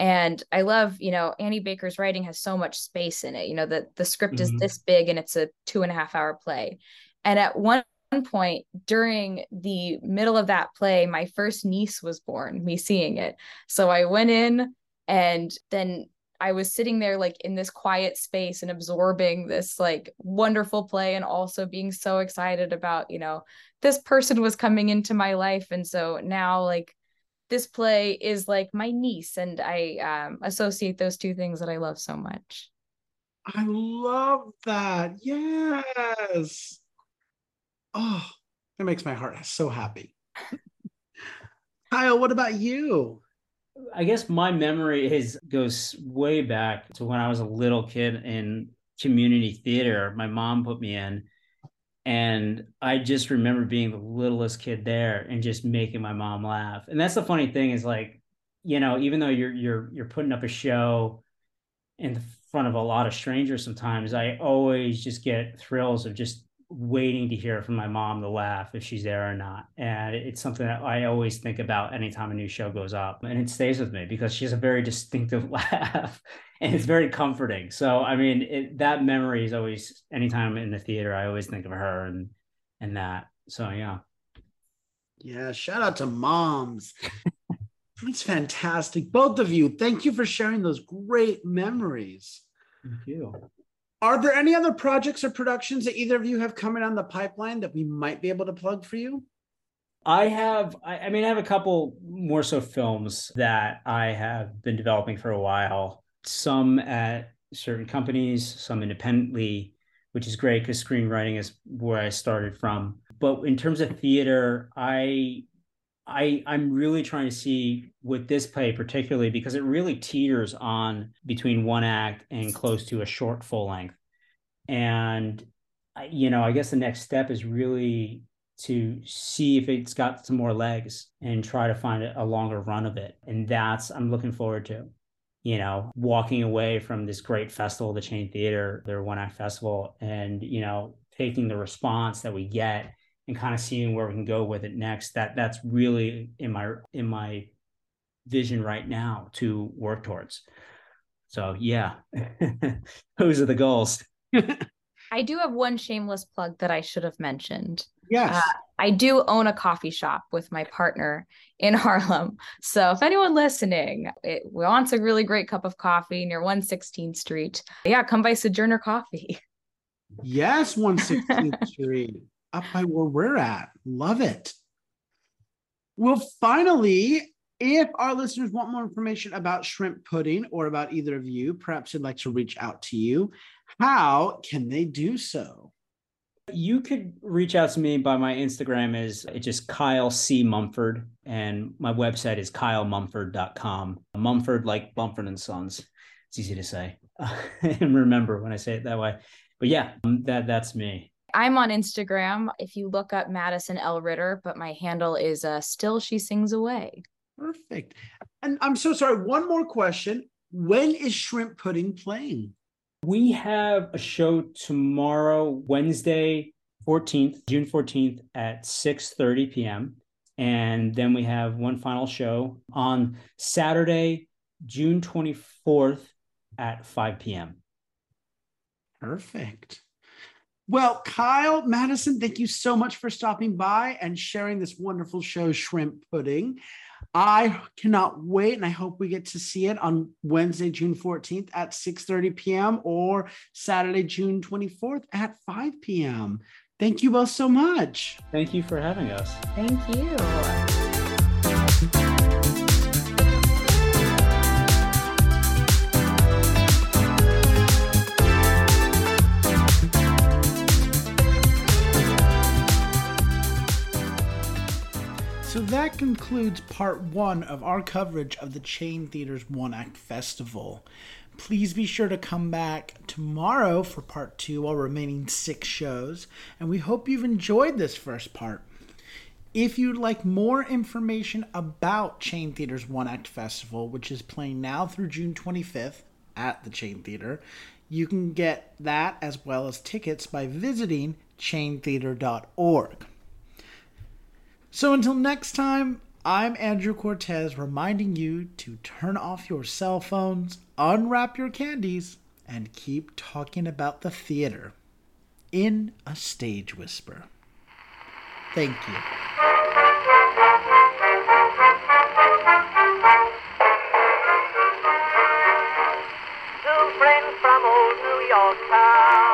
And I love, you know, Annie Baker's writing has so much space in it. You know, the the script mm-hmm. is this big and it's a two and a half hour play. And at one point during the middle of that play, my first niece was born, me seeing it. So I went in and then I was sitting there like in this quiet space and absorbing this like wonderful play and also being so excited about, you know, this person was coming into my life. And so now like this play is like my niece and I um, associate those two things that I love so much. I love that. Yes. Oh, it makes my heart so happy. Kyle, what about you? I guess my memory is goes way back to when I was a little kid in community theater. My mom put me in, and I just remember being the littlest kid there and just making my mom laugh. And that's the funny thing is like, you know, even though you're you're you're putting up a show in front of a lot of strangers sometimes, I always just get thrills of just waiting to hear from my mom the laugh if she's there or not. And it's something that I always think about anytime a new show goes up. And it stays with me because she has a very distinctive laugh and it's very comforting. So, I mean, it, that memory is always, anytime in the theater, I always think of her and, and that. So, yeah. Yeah. Shout out to moms. That's fantastic. Both of you, thank you for sharing those great memories. Thank you. Are there any other projects or productions that either of you have coming on the pipeline that we might be able to plug for you? I have, I, mean, I have a couple more so films that I have been developing for a while. Some at certain companies, some independently, which is great because screenwriting is where I started from. But in terms of theater, I I I'm really trying to see with this play particularly because it really teeters on between one act and close to a short full length. And you know, I guess the next step is really to see if it's got some more legs and try to find a longer run of it. And that's I'm looking forward to. You know, walking away from this great festival, the Chain Theater, their one act festival, and you know, taking the response that we get and kind of seeing where we can go with it next that that's really in my in my vision right now to work towards. So yeah those are the goals. I do have one shameless plug that i should have mentioned. Yes. Uh, i do own a coffee shop with my partner in harlem. So if anyone listening it wants a really great cup of coffee near 116th street yeah come by sojourner coffee. Yes 116th street up by where we're at. Love it. Well, finally, if our listeners want more information about shrimp pudding or about either of you, perhaps they'd like to reach out to you, how can they do so? You could reach out to me by my Instagram is it's just Kyle C. Mumford, and my website is kylemumford.com. Mumford like Mumford and Sons. It's easy to say and remember when I say it that way. But yeah, that that's me. I'm on Instagram. If you look up Madison L. Ritter, but my handle is uh, Still She Sings Away. Perfect. And I'm so sorry. One more question. When is Shrimp Pudding playing? We have a show tomorrow, Wednesday, 14th, June 14th at 6:30 p.m. And then we have one final show on Saturday, June 24th at 5 p.m. Perfect. Well, Kyle Madison, thank you so much for stopping by and sharing this wonderful show, Shrimp Pudding. I cannot wait, and I hope we get to see it on Wednesday, June 14th at 6:30 p.m. or Saturday, June 24th at 5 p.m. Thank you both so much. Thank you for having us. Thank you. That concludes part one of our coverage of the Chain Theater's One Act Festival. Please be sure to come back tomorrow for part two, our remaining six shows, and we hope you've enjoyed this first part. If you'd like more information about Chain Theater's One Act Festival, which is playing now through June 25th at the Chain Theater, you can get that as well as tickets by visiting chaintheater.org. So until next time, I'm Andrew Cortez reminding you to turn off your cell phones, unwrap your candies, and keep talking about the theater in a stage whisper. Thank you. Friends from old New York town